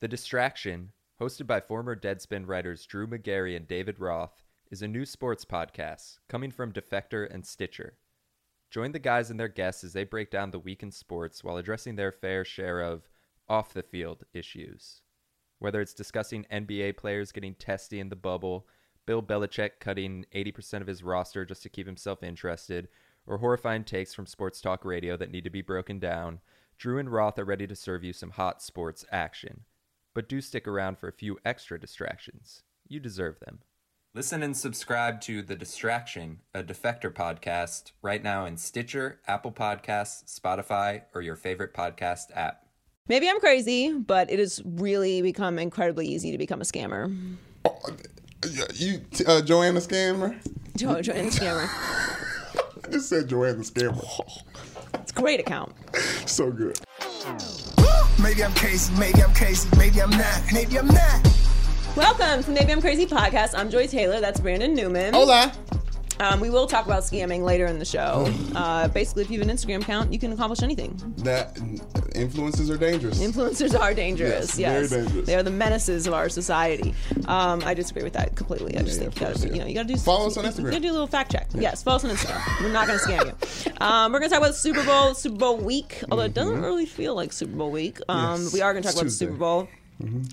The Distraction, hosted by former Deadspin writers Drew Magary and David Roth, is a new sports podcast coming from Defector and Stitcher. Join the guys and their guests as they break down the week in sports while addressing their fair share of off the field issues. Whether it's discussing NBA players getting testy in the bubble, Bill Belichick cutting 80% of his roster just to keep himself interested, or horrifying takes from sports talk radio that need to be broken down, Drew and Roth are ready to serve you some hot sports action. But do stick around for a few extra distractions. You deserve them. Listen and subscribe to The Distraction, a Defector podcast, right now in Stitcher, Apple Podcasts, Spotify, or your favorite podcast app. Maybe I'm crazy, but it has really become incredibly easy to become a scammer. Yeah, You, uh, Joanna Scammer? Jo- Joanna scammer. I just said Joanna Scammer. It's a great account. So good. Maybe I'm crazy, maybe I'm crazy, maybe I'm not, maybe I'm not. Welcome to Maybe I'm Crazy podcast. I'm Joy Taylor. That's Brandon Newman. Hola. Um, we will talk about scamming later in the show. Uh, basically, if you have an Instagram account, you can accomplish anything. That influences are dangerous. Influencers are dangerous. Yes, Yes, very dangerous. they are the menaces of our society. Um, I disagree with that completely. I just Yeah, think yeah, you gotta, course, you know, you gotta do. Follow us on Instagram. You gotta do a little fact check. Yes, follow us on Instagram. We're not gonna scam you. Um, we're gonna talk about the Super Bowl, Super Bowl week. Although it doesn't really feel like Super Bowl week. Um, Mm-hmm. Yes, we are gonna talk it's about Tuesday. the Super Bowl.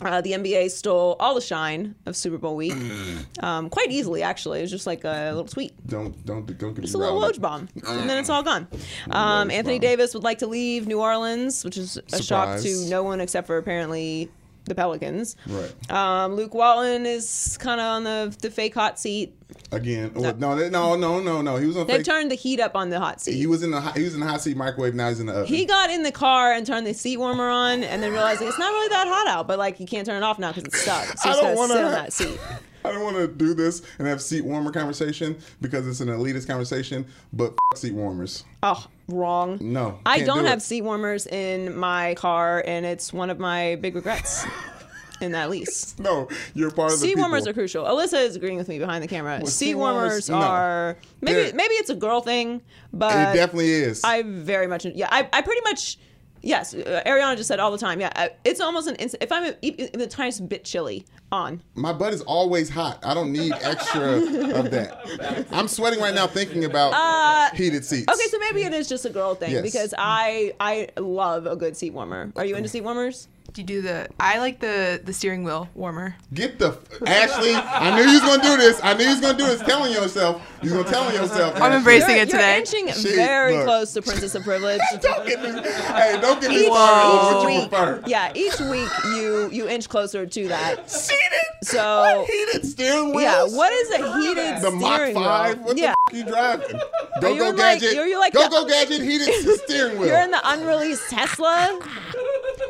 Uh, the NBA stole all the shine of Super Bowl week, um, quite easily. Actually, it was just like a little tweet. Don't don't don't get Just me a little Woj bomb, and then it's all gone. Um, Anthony bomb. Davis would like to leave New Orleans, which is a shock to no one except for apparently the Pelicans. Right. Um, Luke Walton is kind of on the the fake hot seat. Again. No, no, no, no, no, no. He was on They've fake. turned the heat up on the hot seat. He was in the hot- he was in the hot seat microwave. Now he's in the oven. He got in the car and turned the seat warmer on, and then realized like, it's not really that hot out, but like you can't turn it off now because it's stuck. So I he's don't on ha- that seat. I don't want to do this and have seat warmer conversation because it's an elitist conversation. But f- seat warmers. Oh, wrong. No, I don't do have seat warmers in my car, and it's one of my big regrets in that lease. No, you're part of the Seat warmers are crucial. Alyssa is agreeing with me behind the camera. Well, seat seat warmers- warmers no. are maybe They're- maybe it's a girl thing, but It definitely is. I very much yeah. I, I pretty much yes. Uh, Ariana just said all the time. Yeah, it's almost an instant. If I'm a, even the tiniest bit chilly on, My butt is always hot. I don't need extra of that. I'm sweating right now thinking about heated seats. Uh, okay, so maybe it is just a girl thing Yes. because I I love a good seat warmer. Are you into seat warmers? Do you do the? I like the the steering wheel warmer. Get the Ashley. I knew you was gonna do this. I knew you was gonna do this. Telling yourself. You was gonna tell yourself. I'm Ashley. embracing You're, it today. you're inching She- very look. close to Princess of Privilege. Don't get me. Hey, don't get me Each, started each week, prefer. yeah, each week you you inch closer to that. Seated. So- what heated steering wheel. Yeah, what is a heated The Mach Five. wheel? What yeah, the f- you driving? Go you go in, like- gadget. you're- you're like go the- go gadget heated steering wheel. you're in the unreleased Tesla.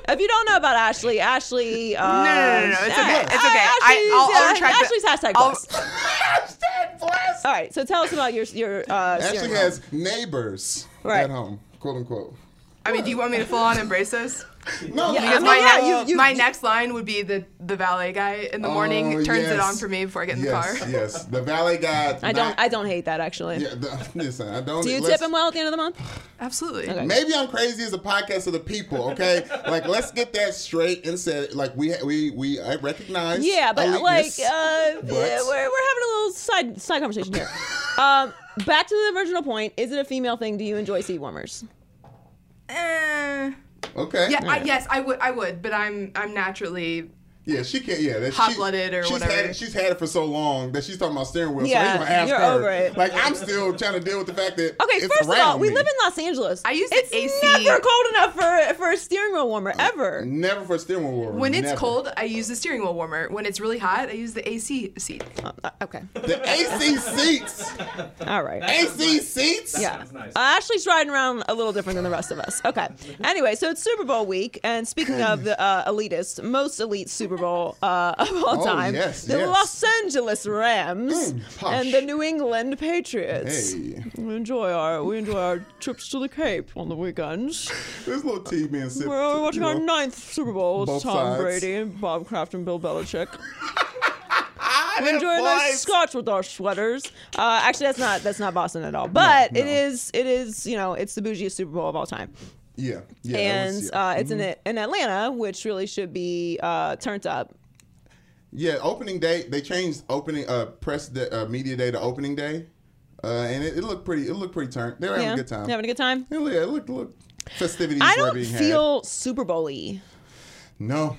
If you don't know about Ashley, Ashley. Uh, No, no, no, no, it's okay. It's okay. I- Ashley's, I'll- I'll retract that. Ashley's hashtag I'll- blessed. Hashtag blessed. All right, so tell us about your your uh, Ashley steering has neighbors Right. at home, quote unquote. I mean, do you want me to full on embrace this? No, Yeah, because I mean, my, yeah, ne- you- you- my next line would be the the valet guy in the morning Oh, turns yes. it on for me before I get in the car. yes. The valet guy. I don't. I don't hate that actually. Yeah, the, listen, I don't. Do you tip him well at the end of the month? Absolutely. Okay. Maybe I'm crazy as a podcast of the people. Okay, like let's get that straight and said. Like we we we I recognize. Yeah, but like, uh, but- yeah, we're, we're having a little side side conversation here. um, back to the original point. Is it a female thing? Do you enjoy seat warmers? Eh, okay. yeah. I, yes, I would. I would, but I'm I'm naturally. Yeah, she can't. Yeah, that Hot-blooded she, or she's whatever. Had it, she's had it for so long that she's talking about steering wheel. Yeah, so he's gonna ask you're her. over it. Like I'm still trying to deal with the fact that Okay, it's first of all, we me. live in Los Angeles. I use the it's AC never cold enough for for a steering wheel warmer ever. Never for a steering wheel. Warmer. When it's never. cold, I use the steering wheel warmer. When it's really hot, I use the AC seat. Uh, okay, the AC seats. all right. AC seats. Yeah. Uh, Ashley's riding around a little different than the rest of us. Okay. Anyway, so it's Super Bowl week, and speaking of the uh, elitist, most elite Super Bowl uh, of all Oh, time, yes, the yes. Los Angeles Rams Mm, and the New England Patriots. Hey, We enjoy our we enjoy our trips to the Cape on the weekends. this little tea being sipped. We're watching our know. ninth Super Bowl. with Tom sides. Brady, Bob Kraft, and Bill Belichick. We enjoy a nice scotch with our sweaters. Uh, actually, that's not that's not Boston at all. But it no. is it is you know it's the bougiest Super Bowl of all time. Yeah, yeah. and was- yeah. uh, it's in in Atlanta, which really should be uh, turned up. Yeah, opening day. They changed opening uh press day, uh, media day to opening day, uh, and it, it looked pretty. It looked pretty turned. They were having yeah, a good time. Having a good time. Yeah, it looked, looked festivities I don't feel Super Bowl-y. No,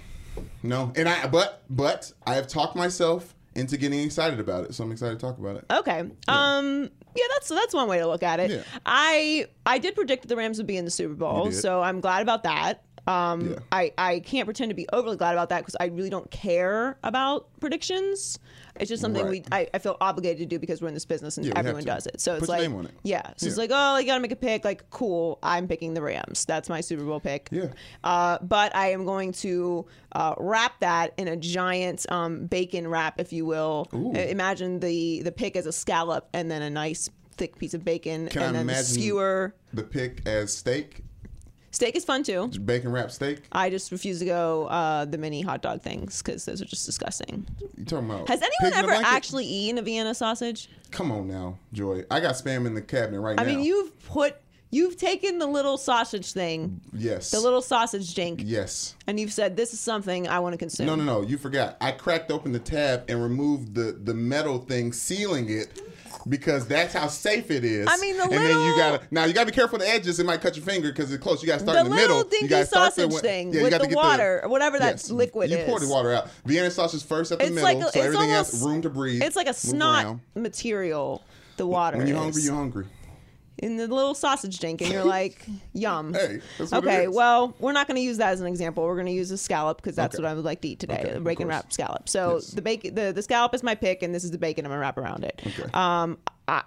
no, and I but but I have talked myself into getting excited about it, so I'm excited to talk about it. Okay. Um. Yeah, that's that's one way to look at it. Yeah. I I did predict that the Rams would be in the Super Bowl, so I'm glad about that. Um, Yeah. I, I can't pretend to be overly glad about that because I really don't care about predictions. It's just something Right. we I, I feel obligated to do because we're in this business and Yeah, everyone does it. So Put it's like name on it. yeah, so it's like oh you gotta make a pick. Like cool, I'm picking the Rams. That's my Super Bowl pick. Yeah. Uh, but I am going to uh, wrap that in a giant um, bacon wrap, if you will. Ooh. Imagine the the pick as a scallop and then a nice thick piece of bacon Can and I then the skewer. the pick as steak, Steak is fun too. bacon wrapped steak? I just refuse to go uh, the mini hot dog things because those are just disgusting. You talking about? Has anyone ever actually eaten a Vienna sausage? Come on now, Joy. I got spam in the cabinet right I now. I mean, you've put, you've taken the little sausage thing, yes, the little sausage jink, yes. and you've said this is something I want to consume. No, no, no. You forgot. I cracked open the tab and removed the the metal thing sealing it because that's how safe it is. I mean, the and then little- you gotta now you gotta be careful the edges. It might cut your finger because it's close. You gotta start The in the middle. dinky you gotta start sausage the, thing yeah, you with gotta the water or whatever that yes, liquid you pour the water out. Vienna sausage first at the It's middle, like a, so it's everything almost, has room to breathe. It's like a snot material. The water. When you're is. hungry, you're hungry. In the little sausage dink, and you're like, yum. Hey, that's what it okay, well, we're not going to use that as an example. We're going to use a scallop because that's Okay. what I would like to eat today, Okay, a bacon wrap scallop. So Yes. the bacon, the, the scallop is my pick, and this is the bacon I'm going to wrap around it. Okay. Um, I,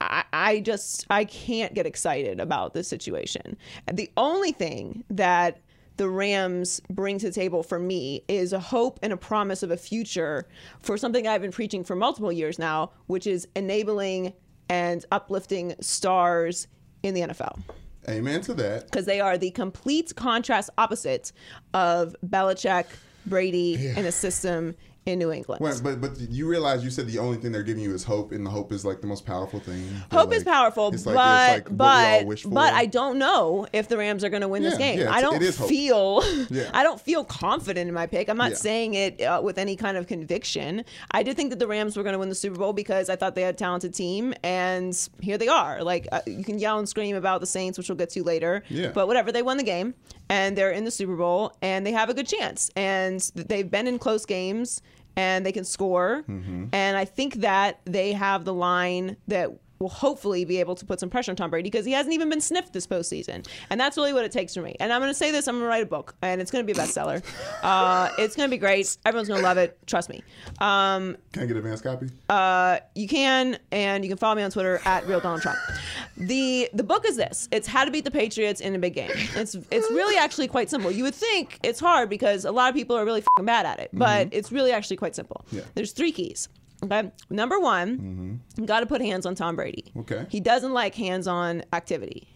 I, I just I can't get excited about this situation. The only thing that the Rams bring to the table for me is a hope and a promise of a future for something I've been preaching for multiple years now, which is enabling and uplifting stars in the NFL Amen to that. because they are the complete contrast opposite of Belichick, Brady, and a system in New England. Well, but but you realize you said the only thing they're giving you is hope, and the hope is like the most powerful thing. Hope is powerful, like- but like what we all but but I don't know if the Rams are going to win this game. yeah, I don't it is hope. feel Yeah. I don't feel confident in my pick. I'm not Yeah. saying it uh, with any kind of conviction. I did think that the Rams were going to win the Super Bowl because I thought they had a talented team, and here they are. Like uh, you can yell and scream about the Saints, which we'll get to later. Yeah. But whatever, they won the game, and they're in the Super Bowl, and they have a good chance, and they've been in close games. And they can score. Mm-hmm. And I think that they have the line that will hopefully be able to put some pressure on Tom Brady because he hasn't even been sniffed this postseason. And that's really what it takes for me. And I'm going to say this I'm going to write a book, and it's going to be a bestseller. uh, it's going to be great. Everyone's going to love it. Trust me. Um, Can I get advance copy? uh, you can, and you can follow me on Twitter at real Donald Trump. The the book is this: it's how to beat the Patriots in a big game. It's it's really actually quite simple. You would think it's hard because a lot of people are really fing bad at it, but it's really actually quite simple. Mm-hmm. Yeah. Mm-hmm. There's three keys. Okay, number one, you got to put hands on Tom Brady. Okay. he doesn't like hands-on activity.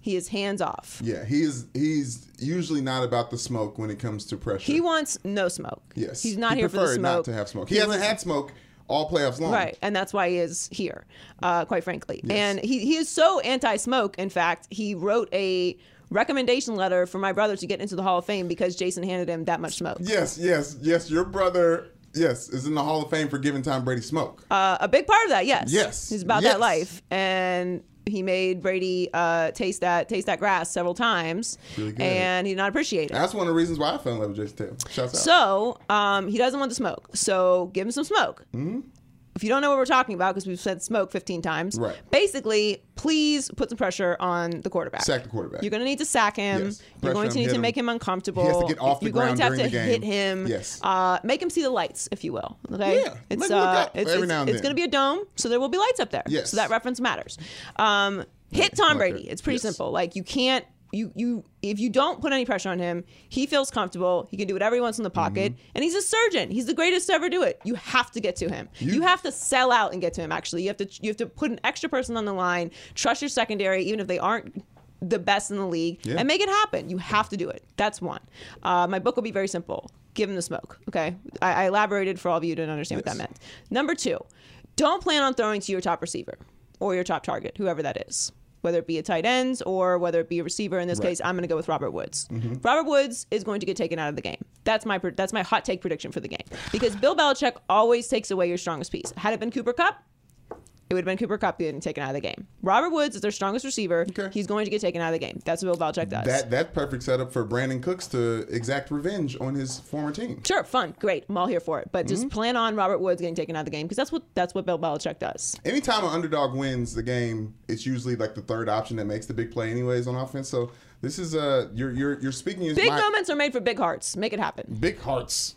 He is hands off. Yeah, he's he's usually not about the smoke when it comes to pressure. He wants no smoke. yes, he's not he here for the smoke. Not to have smoke. He, He hasn't wants- had smoke all playoffs long. Right, and that's why he is here, uh, quite frankly. And he, he is so anti-smoke. In fact, he wrote a recommendation letter for my brother to get into the Hall of Fame because Jason handed him that much smoke. Yes, yes, yes. Your brother, yes, is in the Hall of Fame for giving Tom Brady smoke. Uh, a big part of that, yes. Yes, he's about yes. that life, and he made Brady uh, taste that taste that grass several times, Really good. and he did not appreciate it. That's one of the reasons why I fell in love with Jason Taylor. Shouts out. So um, he doesn't want the smoke. So give him some smoke. Mm-hmm. If you don't know what we're talking about, because we've said smoke 15 times, Right. basically, please put some pressure on the quarterback. Sack the quarterback. You're going to need to sack him. Yes. You're going him, to need to him. make him uncomfortable. He has to get off the You're going to have to hit him. Yes. Uh, make him see the lights, if you will. Okay. Yeah. It's him uh, it's, every it's, now and it's going to be a dome, so there will be lights up there. Yes. So that reference matters. Um, hit Tom Brady. It's pretty Yes. simple. Like you can't you you if you don't put any pressure on him, he feels comfortable. He can do whatever he wants in the pocket, Mm-hmm. and he's a surgeon. He's the greatest to ever do it. You have to get to him. You, have to sell out and get to him. Actually, you have to you have to put an extra person on the line. Trust your secondary, even if they aren't the best in the league, Yeah. and make it happen. You have to do it. That's one. Uh, my book will be very simple. Give him the smoke. Okay, I, I elaborated for all of you to understand what that meant. Number two, don't plan on throwing to your top receiver or your top target, whoever that is. Whether it be a tight end or whether it be a receiver. In this Right. case, I'm going to go with Robert Woods. Mm-hmm. Robert Woods is going to get taken out of the game. That's my that's my hot take prediction for the game because Bill Belichick always takes away your strongest piece. Had it been Cooper Kupp, it would have been Cooper Kupp getting taken out of the game. Robert Woods is their strongest receiver. Okay. He's going to get taken out of the game. That's what Bill Belichick does. That that perfect setup for Brandin Cooks to exact revenge on his former team. Sure, fun, great. I'm all here for it. But Mm-hmm. just plan on Robert Woods getting taken out of the game because that's what that's what Bill Belichick does. Anytime an underdog wins the game, it's usually like the third option that makes the big play, anyways, on offense. So this is uh, you're you're you're speaking as Big my moments are made for big hearts. Make it happen. big hearts.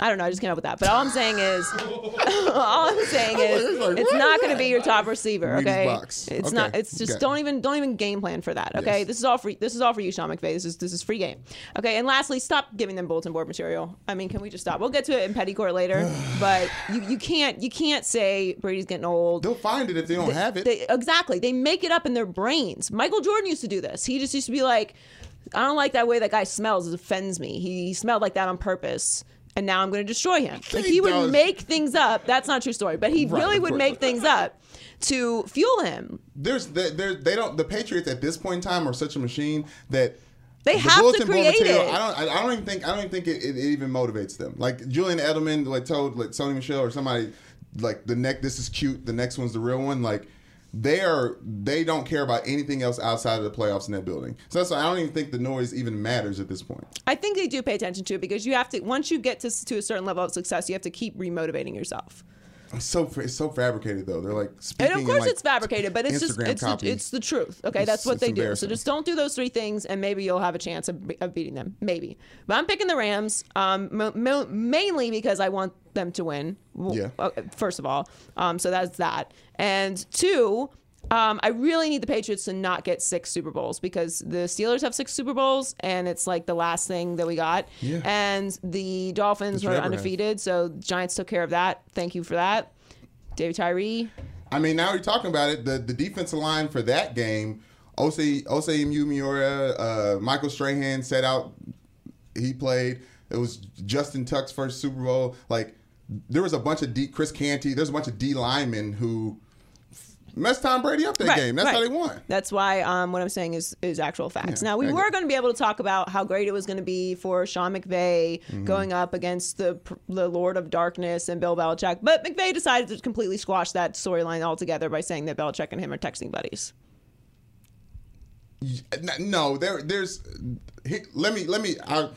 I don't know. I just came up with that. But all I'm saying is, all I'm saying is, It's like, it's not going to be your top receiver. Okay, it's Okay. not. It's just Okay. don't even don't even game plan for that. Okay, Yes. this is all free. This is all for you, Sean McVay. This is this is free game. Okay, and lastly, stop giving them bulletin board material. I mean, can we just stop? We'll get to it in petty court later. but you you can't you can't say Brady's getting old. They'll find it if they don't have it. They, exactly. They make it up in their brains. Michael Jordan used to do this. He just used to be like, I don't like that way that guy smells. It offends me. He smelled like that on purpose. And now I'm going to destroy him. Like he would does. make things up. That's not a true story, but he Right, really would make things up to fuel him. There's there there- they don't the Patriots at this point in time are such a machine that They the have to create material, it. I don't. I I don't even think. I don't even think it, it, it even motivates them. Like Julian Edelman, like told like Sony Michel or somebody, like the neck. This is cute. The next one's the real one. Like they are. They don't care about anything else outside of the playoffs in that building. So that's why I don't even think the noise even matters at this point. I think they do pay attention to it because you have to, once you get to, to a certain level of success, you have to keep remotivating yourself. It's so it's so fabricated though. They're like speaking. And of course, like, it's fabricated, but it's just Instagram it's the, it's the truth. Okay, It's- that's what they do. So just don't do those three things, and maybe you'll have a chance of, of beating them. Maybe, but I'm picking the Rams, um, mo- mo- mainly because I want them to win. Yeah. uh, First of all, um, so that's that, and two. Um, I really need the Patriots to not get six Super Bowls because the Steelers have six Super Bowls and it's like the last thing that we got. Yeah. And the Dolphins were undefeated, so Giants took care of that. Thank you for that. David Tyree. I mean, now you're talking about it. The the defensive line for that game, Osi Osi Umenyiora, uh, Michael Strahan set out. He played. It was Justin Tuck's first Super Bowl. Like there was a bunch of D. Chris Canty. There's a bunch of D linemen who messed Tom Brady up that Right, game. That's how they won. That's why um, what I'm saying is is actual facts. Yeah, now we were going to be able to talk about how great it was going to be for Sean McVay Mm-hmm. going up against the the Lord of Darkness and Bill Belichick, but McVay decided to completely squash that storyline altogether by saying that Belichick and him are texting buddies. No, there, there's. Let me, let me, I,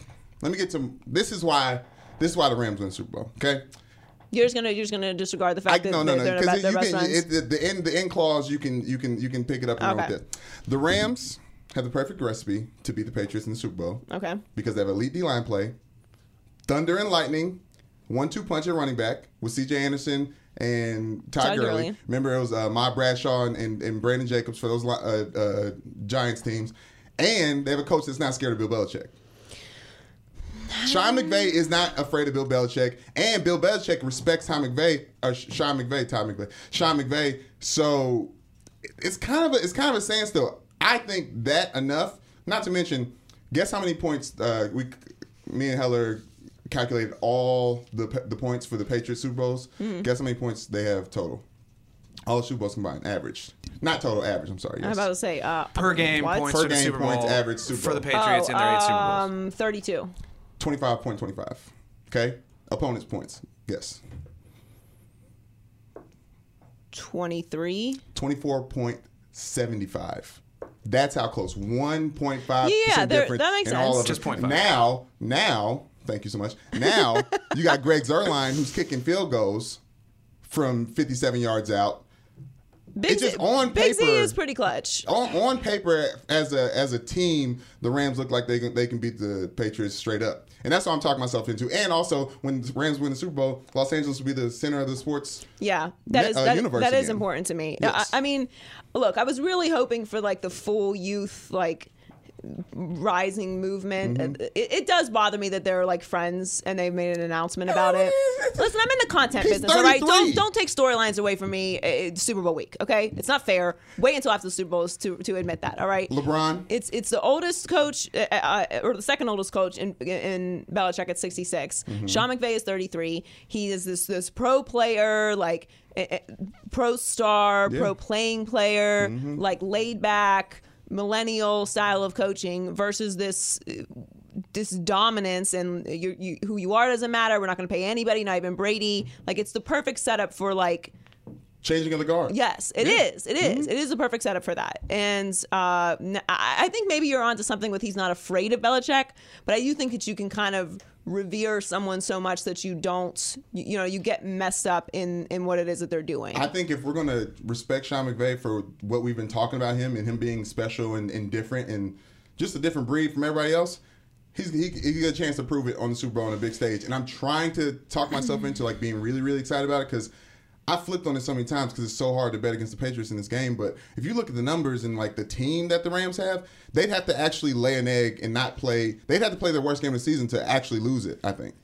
let me get to. This is why. This is why the Rams win Super Bowl. Okay. You're just gonna you're just gonna disregard the I, fact that no, no, they're, no. Because you can it, the, the end the end clause you can you can you can pick it up and run Okay. with it. The Rams have the perfect recipe to beat the Patriots in the Super Bowl okay. because they have elite D line play, thunder and lightning, one two punch at running back with C.J. Anderson and Ty, Todd Gurley. Gurley. Remember it was uh, Ma Bradshaw and, and, and Brandon Jacobs for those uh, uh, Giants teams, and they have a coach that's not scared of Bill Belichick. Sean McVay is not afraid of Bill Belichick, and Bill Belichick respects Tom McVay, or Sean McVay, Tom McVay, Sean McVay. So it's kind of a, it's kind of a standstill. I think that enough. Not to mention, guess how many points uh, we, me and Heller calculated all the the points for the Patriots Super Bowls. Guess how many points they have total? All the Super Bowls combined, average, Not total, average. I'm sorry. I'm about to say uh, Per game what? points Per for the game Super Bowl points, average Super for the Patriots Oh, in their eight Super Bowls. um, 32. 25.25. Okay? Opponent's points. Yes. 23. 24.75. That's how close. 1.5 Yeah, difference that makes in all sense. of Just it. 0.5. Now, now, thank you so much. Now, you got Greg Zuerlein who's kicking field goals from 57 yards out. Big It's just Z- on Big Z paper- is pretty clutch. On, on paper, as a as a team, the Rams look like they can they can beat the Patriots straight up, and that's what I'm talking myself into. And also, when the Rams win the Super Bowl, Los Angeles will be the center of the sports. Yeah, that is uh, that, universe that is again. important to me. Yes. I, I mean, look, I was really hoping for like the full youth like rising movement. Mm-hmm. It, it does bother me that they're like friends and they've made an announcement about it. Listen, I'm in the content He's business, all right? Don't don't take storylines away from me. It's Super Bowl week, okay? It's not fair. Wait until after the Super Bowl to to admit that, all right? LeBron. It's it's the oldest coach, uh, uh, or the second oldest coach in in Belichick at 66. Mm-hmm. Sean McVay is 33. He is this this pro player, like eh, eh, pro star, Yeah. pro playing player, Mm-hmm. like laid back millennial style of coaching versus this. This dominance and you, you, who you are doesn't matter. We're not going to pay anybody, not even Brady. Like it's the perfect setup for like Changing of the guard. Yes, it Yeah. is. It is. It is the perfect setup for that. And uh, I think maybe you're onto something with he's not afraid of Belichick, but I do think that you can kind of revere someone so much that you don't, you, you know, you get messed up in in what it is that they're doing. I think if we're going to respect Sean McVay for what we've been talking about him and him being special and, and different and just a different breed from everybody else, he's he, he got a chance to prove it on the Super Bowl on a big stage. And I'm trying to talk myself into like being really really excited about it because. I flipped on it so many times because it's so hard to bet against the Patriots in this game. But if you look at the numbers and like the team that the Rams have, they'd have to actually lay an egg and not play. They'd have to play their worst game of the season to actually lose it. I think.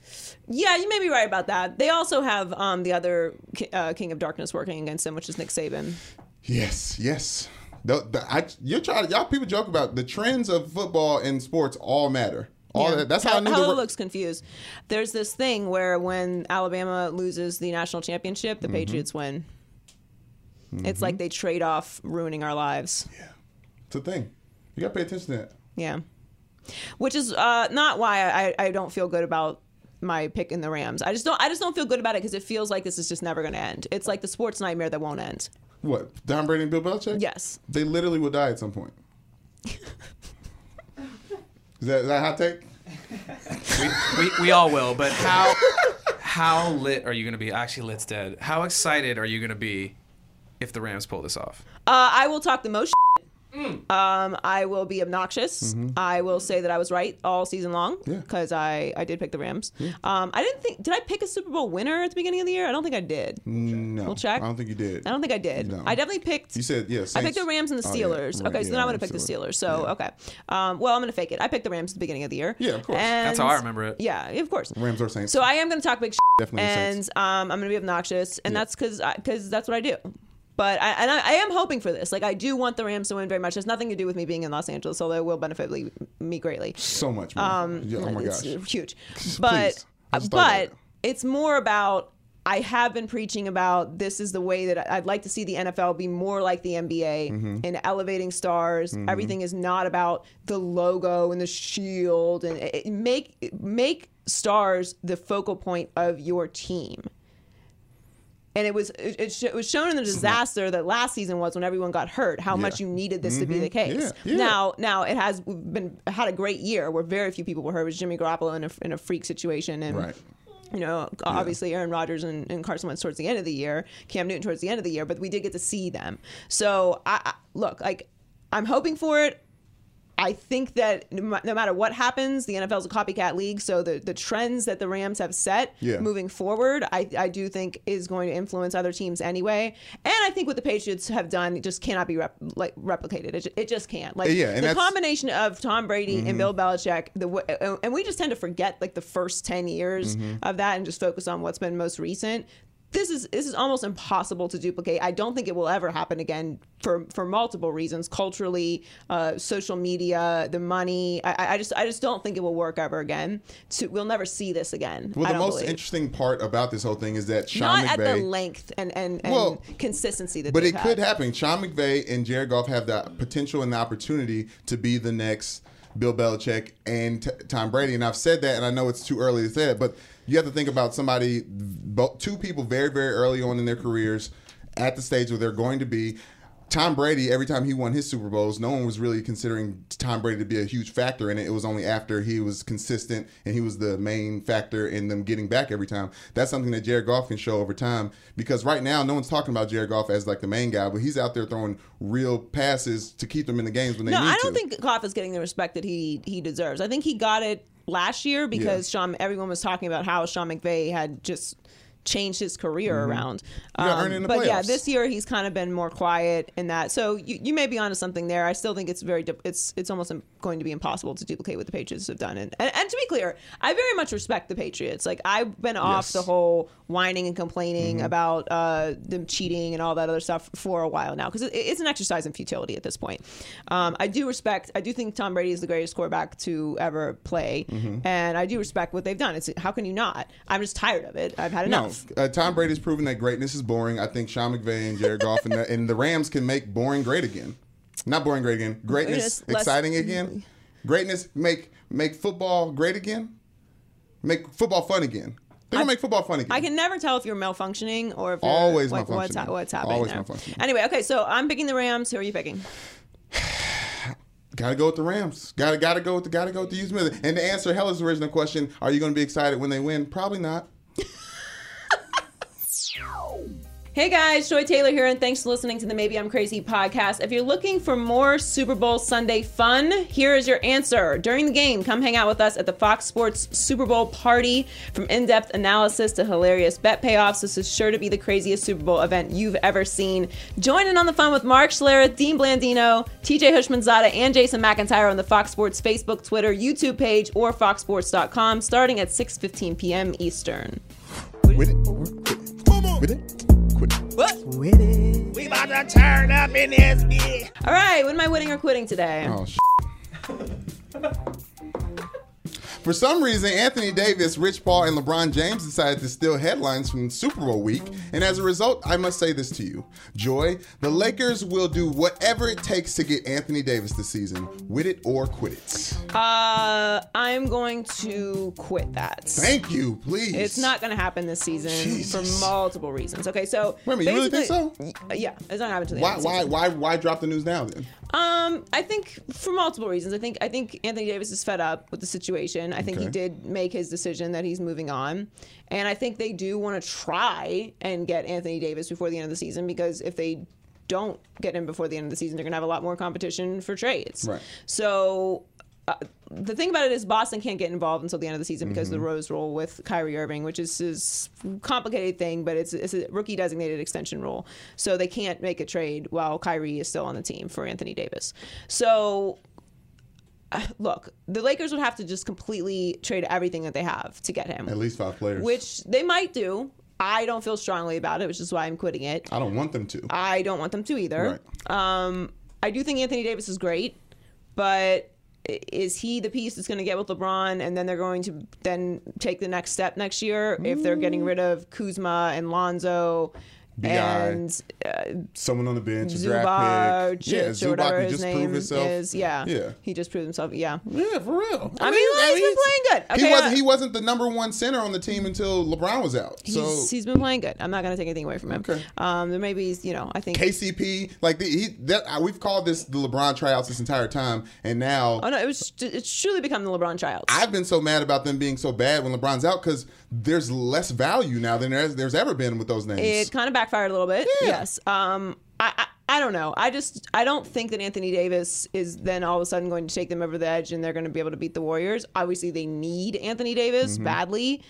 yeah, you may be right about that. They also have um, the other uh, King of Darkness working against them, which is Nick Saban. Yes, yes. The, the, I, you're trying. Y'all people joke about the trends of football and sports all matter. All Yeah. that. That's how I knew. Hella the, looks confused. There's this thing where when Alabama loses the national championship, Mm-hmm. the Patriots win. It's like they trade off ruining our lives. Yeah, It's a thing. You gotta pay attention to that. Yeah. Which is uh, not why I, I don't feel good about my pick in the Rams. I just don't I just don't feel good about it because it feels like this is just never going to end. It's like the sports nightmare that won't end. What? Tom Brady and Bill Belichick? Yes. They literally will die at some point. is, that, is that a hot take? we, we, we all will, but how how lit are you going to be? Actually, lit's dead. How excited are you going to be if the Rams pull this off? Uh, I will talk the most. Mm. Um, I will be obnoxious. I will say that I was right all season long Mm-hmm. Yeah. because I, I did pick the Rams. Um, I didn't think did I pick a Super Bowl winner at the beginning of the year? I don't think I did. No. We'll check. I don't think you did. I don't think I did. No. I definitely picked. You said yes. I picked the Rams and the Oh, yeah. Steelers. Right, Okay, so yeah, then I'm going to Rams, pick the Steelers. Steelers. So Yeah. okay. Um, well, I'm going to fake it. I picked the Rams at the beginning of the year. Yeah, of course. That's how I remember it. Yeah, of course. Rams or Saints. So I am going to talk big Definitely the and um, I'm going to be obnoxious, and Yeah. that's because because that's what I do. But I, and I, I am hoping for this. Like I do want the Rams to win very much. It has nothing to do with me being in Los Angeles, although it will benefit me greatly. so much more. Um, Yeah, oh my gosh. huge. But I just thought about but it's more about. I have been preaching about this is the way that I'd like to see the NFL be more like the NBA Mm-hmm. in elevating stars. Everything is not about the logo and the shield and it- make make stars the focal point of your team. And it was it, it, sh- it was shown in the disaster that last season was when everyone got hurt. How much you needed this to be mm-hmm. the case. Yeah, yeah. Now now it has been had a great year where very few people were hurt. It was Jimmy Garoppolo in a, in a freak situation and Right. you know, obviously Aaron Rodgers and, and Carson Wentz towards the end of the year, Cam Newton towards the end of the year, but we did get to see them. So I, I look like I'm hoping for it. I think that no matter what happens, the NFL is a copycat league. So the, the trends that the Rams have set Yeah. moving forward, I, I do think is going to influence other teams anyway. And I think what the Patriots have done just cannot be rep, like replicated. It, it just can't. Like Yeah, the combination of Tom Brady and mm-hmm. Bill Belichick, the and we just tend to forget like the first ten years mm-hmm. of that and just focus on what's been most recent. This is this is almost impossible to duplicate. I don't think it will ever happen again for for multiple reasons, culturally, uh, social media, the money. I, I just I just don't think it will work ever again. To, we'll never see this again. Well, the most believe. interesting part about this whole thing is that Sean McVeigh- not McVay. at the length and and, and Well, consistency that. But it could happen. Sean McVay and Jared Goff have the potential and the opportunity to be the next Bill Belichick and T- Tom Brady. And I've said that, and I know it's too early to say it, but you have to think about somebody, two people very, very early on in their careers at the stage where they're going to be. Tom Brady, every time he won his Super Bowls, no one was really considering Tom Brady to be a huge factor in it. It was only after he was consistent and he was the main factor in them getting back every time. That's something that Jared Goff can show over time because right now, no one's talking about Jared Goff as like the main guy, but he's out there throwing real passes to keep them in the games when they No, need I don't to. think Goff is getting the respect that he he deserves. I think he got it last year because Sean everyone was talking about how Sean McVay had just changed his career around. Um, You gotta earn it in the but yeah, this year he's kind of been more quiet in that. So you, you may be onto something there. I still think it's very it's it's almost going to be impossible to duplicate what the Patriots have done. And, and and to be clear, I very much respect the Patriots. Like I've been off Yes. the whole whining and complaining Mm-hmm. about uh, them cheating and all that other stuff for a while now because it, it's an exercise in futility at this point. Um, I do respect. I do think Tom Brady is the greatest quarterback to ever play, Mm-hmm. and I do respect what they've done. It's how can you not? I'm just tired of it. I've had No, enough. Uh, Tom Brady's proven that greatness is boring. I think Sean McVay and Jared Goff and the, and the Rams can make boring great again. Not boring great again. Greatness exciting again. Greatness make make football great again. Make football fun again. They're gonna make football fun again. I can never tell if you're malfunctioning or if you're, Always like, what's, malfunctioning. what's happening Always there. malfunctioning. Anyway, okay, so I'm picking the Rams. Who are you picking? Gotta go with the Rams. Gotta gotta go with the gotta go with the Smith. And to answer Hella's original question, are you gonna be excited when they win? Probably not. Hey guys, Joy Taylor here, and thanks for listening to the Maybe I'm Crazy podcast. If you're looking for more Super Bowl Sunday fun, here is your answer. During the game, come hang out with us at the Fox Sports Super Bowl party. From in depth analysis to hilarious bet payoffs, this is sure to be the craziest Super Bowl event you've ever seen. Join in on the fun with Mark Schlereth, Dean Blandino, TJ Houshmandzadeh, and Jason McIntyre on the Fox Sports Facebook, Twitter, YouTube page, or foxsports.com starting at 6.15 p.m. Eastern. With it. With it. Quit it. We about to turn up in this bitch. All right, when am I winning or quitting today? Oh, sh- For some reason, Anthony Davis, Rich Paul, and LeBron James decided to steal headlines from Super Bowl week. And as a result, I must say this to you Joy, the Lakers will do whatever it takes to get Anthony Davis this season. With it or quit it. Uh, I'm going to quit that. Thank you, please. It's not going to happen this season Jesus. for multiple reasons. Okay, so Wait a minute, you really think so? Yeah, it's not happening to the Why, end why, why, why drop the news now then? Um, I think for multiple reasons. I think I think Anthony Davis is fed up with the situation. I think he did make his decision that he's moving on, and I think they do want to try and get Anthony Davis before the end of the season because if they don't get him before the end of the season, they're gonna have a lot more competition for trades. Right. So. Uh, the thing about it is Boston can't get involved until the end of the season because of the Rose rule with Kyrie Irving, which is is complicated thing, but it's it's a rookie designated extension rule, so they can't make a trade while Kyrie is still on the team for Anthony Davis. So. Look, the Lakers would have to just completely trade everything that they have to get him, At least five players. which they might do. I don't feel strongly about it, which is why I'm quitting it. I don't want them to. I don't want them to either. Right. Um, I do think Anthony Davis is great, but is he the piece that's going to get with LeBron and then they're going to then take the next step next year if they're getting rid of Kuzma and Lonzo BI. and uh, Someone on the bench, a Zubac, draft pick. Yeah, Chich, whatever Zubac, his just name proved himself. is. Yeah, Yeah. he just proved himself. Yeah. Yeah, for real. I mean, like, he's been playing good. he wasn't. uh, he wasn't the number one center on the team until LeBron was out. So He's, he's been playing good. I'm not going to take anything away from him. Okay. Um, there may be, you know, I think. KCP, like the, he, that, uh, we've called this the LeBron tryouts this entire time, and now oh no, it was. It's truly become the LeBron tryouts. I've been so mad about them being so bad when LeBron's out because there's less value now than there's, there's ever been with those names. It kind of backfired a little bit. Yeah. Yes. Um, I, I I don't know. I just I don't think that Anthony Davis is then all of a sudden going to take them over the edge and they're going to be able to beat the Warriors. Obviously, they need Anthony Davis Mm-hmm. badly,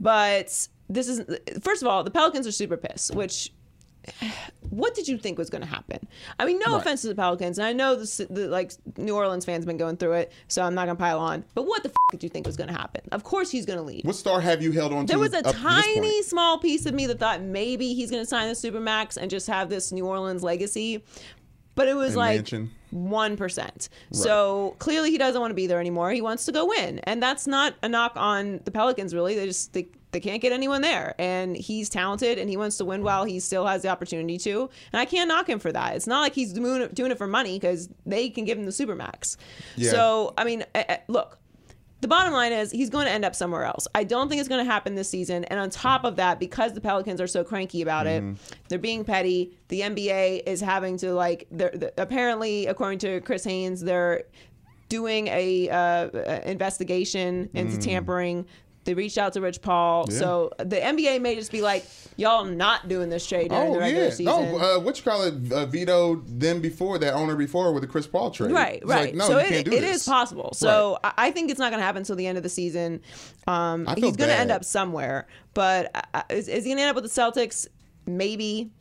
but this is first of all the Pelicans are super pissed, which. What did you think was going to happen? I mean, no Right. offense to the Pelicans, and I know the, the like New Orleans fans have been going through it, so I'm not going to pile on. But what the f- did you think was going to happen? Of course, he's going to leave. what star have you held on to? There was a up to this tiny small piece of me that thought maybe he's going to sign the supermax and just have this New Orleans legacy, but it was And like one percent. So clearly he doesn't want to be there anymore. He wants to go win, and that's not a knock on the Pelicans. Really, they just they, they can't get anyone there, and he's talented and he wants to win while he still has the opportunity to. And I can't knock him for that. It's not like he's doing it, for money because they can give him the supermax. Yeah. So I mean, eh, eh, look. The bottom line is he's going to end up somewhere else. I don't think it's going to happen this season. And on top of that, because the Pelicans are so cranky about it, they're being petty. The NBA is having to like. They're, they apparently, according to Chris Haynes, they're doing a uh, uh, investigation into tampering. They're reached out to Rich Paul. Yeah. So the NBA may just be like, y'all not doing this trade during Oh the regular yeah, season. no. Uh, what you call it? Uh, vetoed them before that owner before with the Chris Paul trade. Right, right. Like, no, so you it, can't do it is possible. So I I think it's not going to happen until the end of the season. Um, he's going to end up somewhere, but uh, is, is he going to end up with the Celtics? Maybe.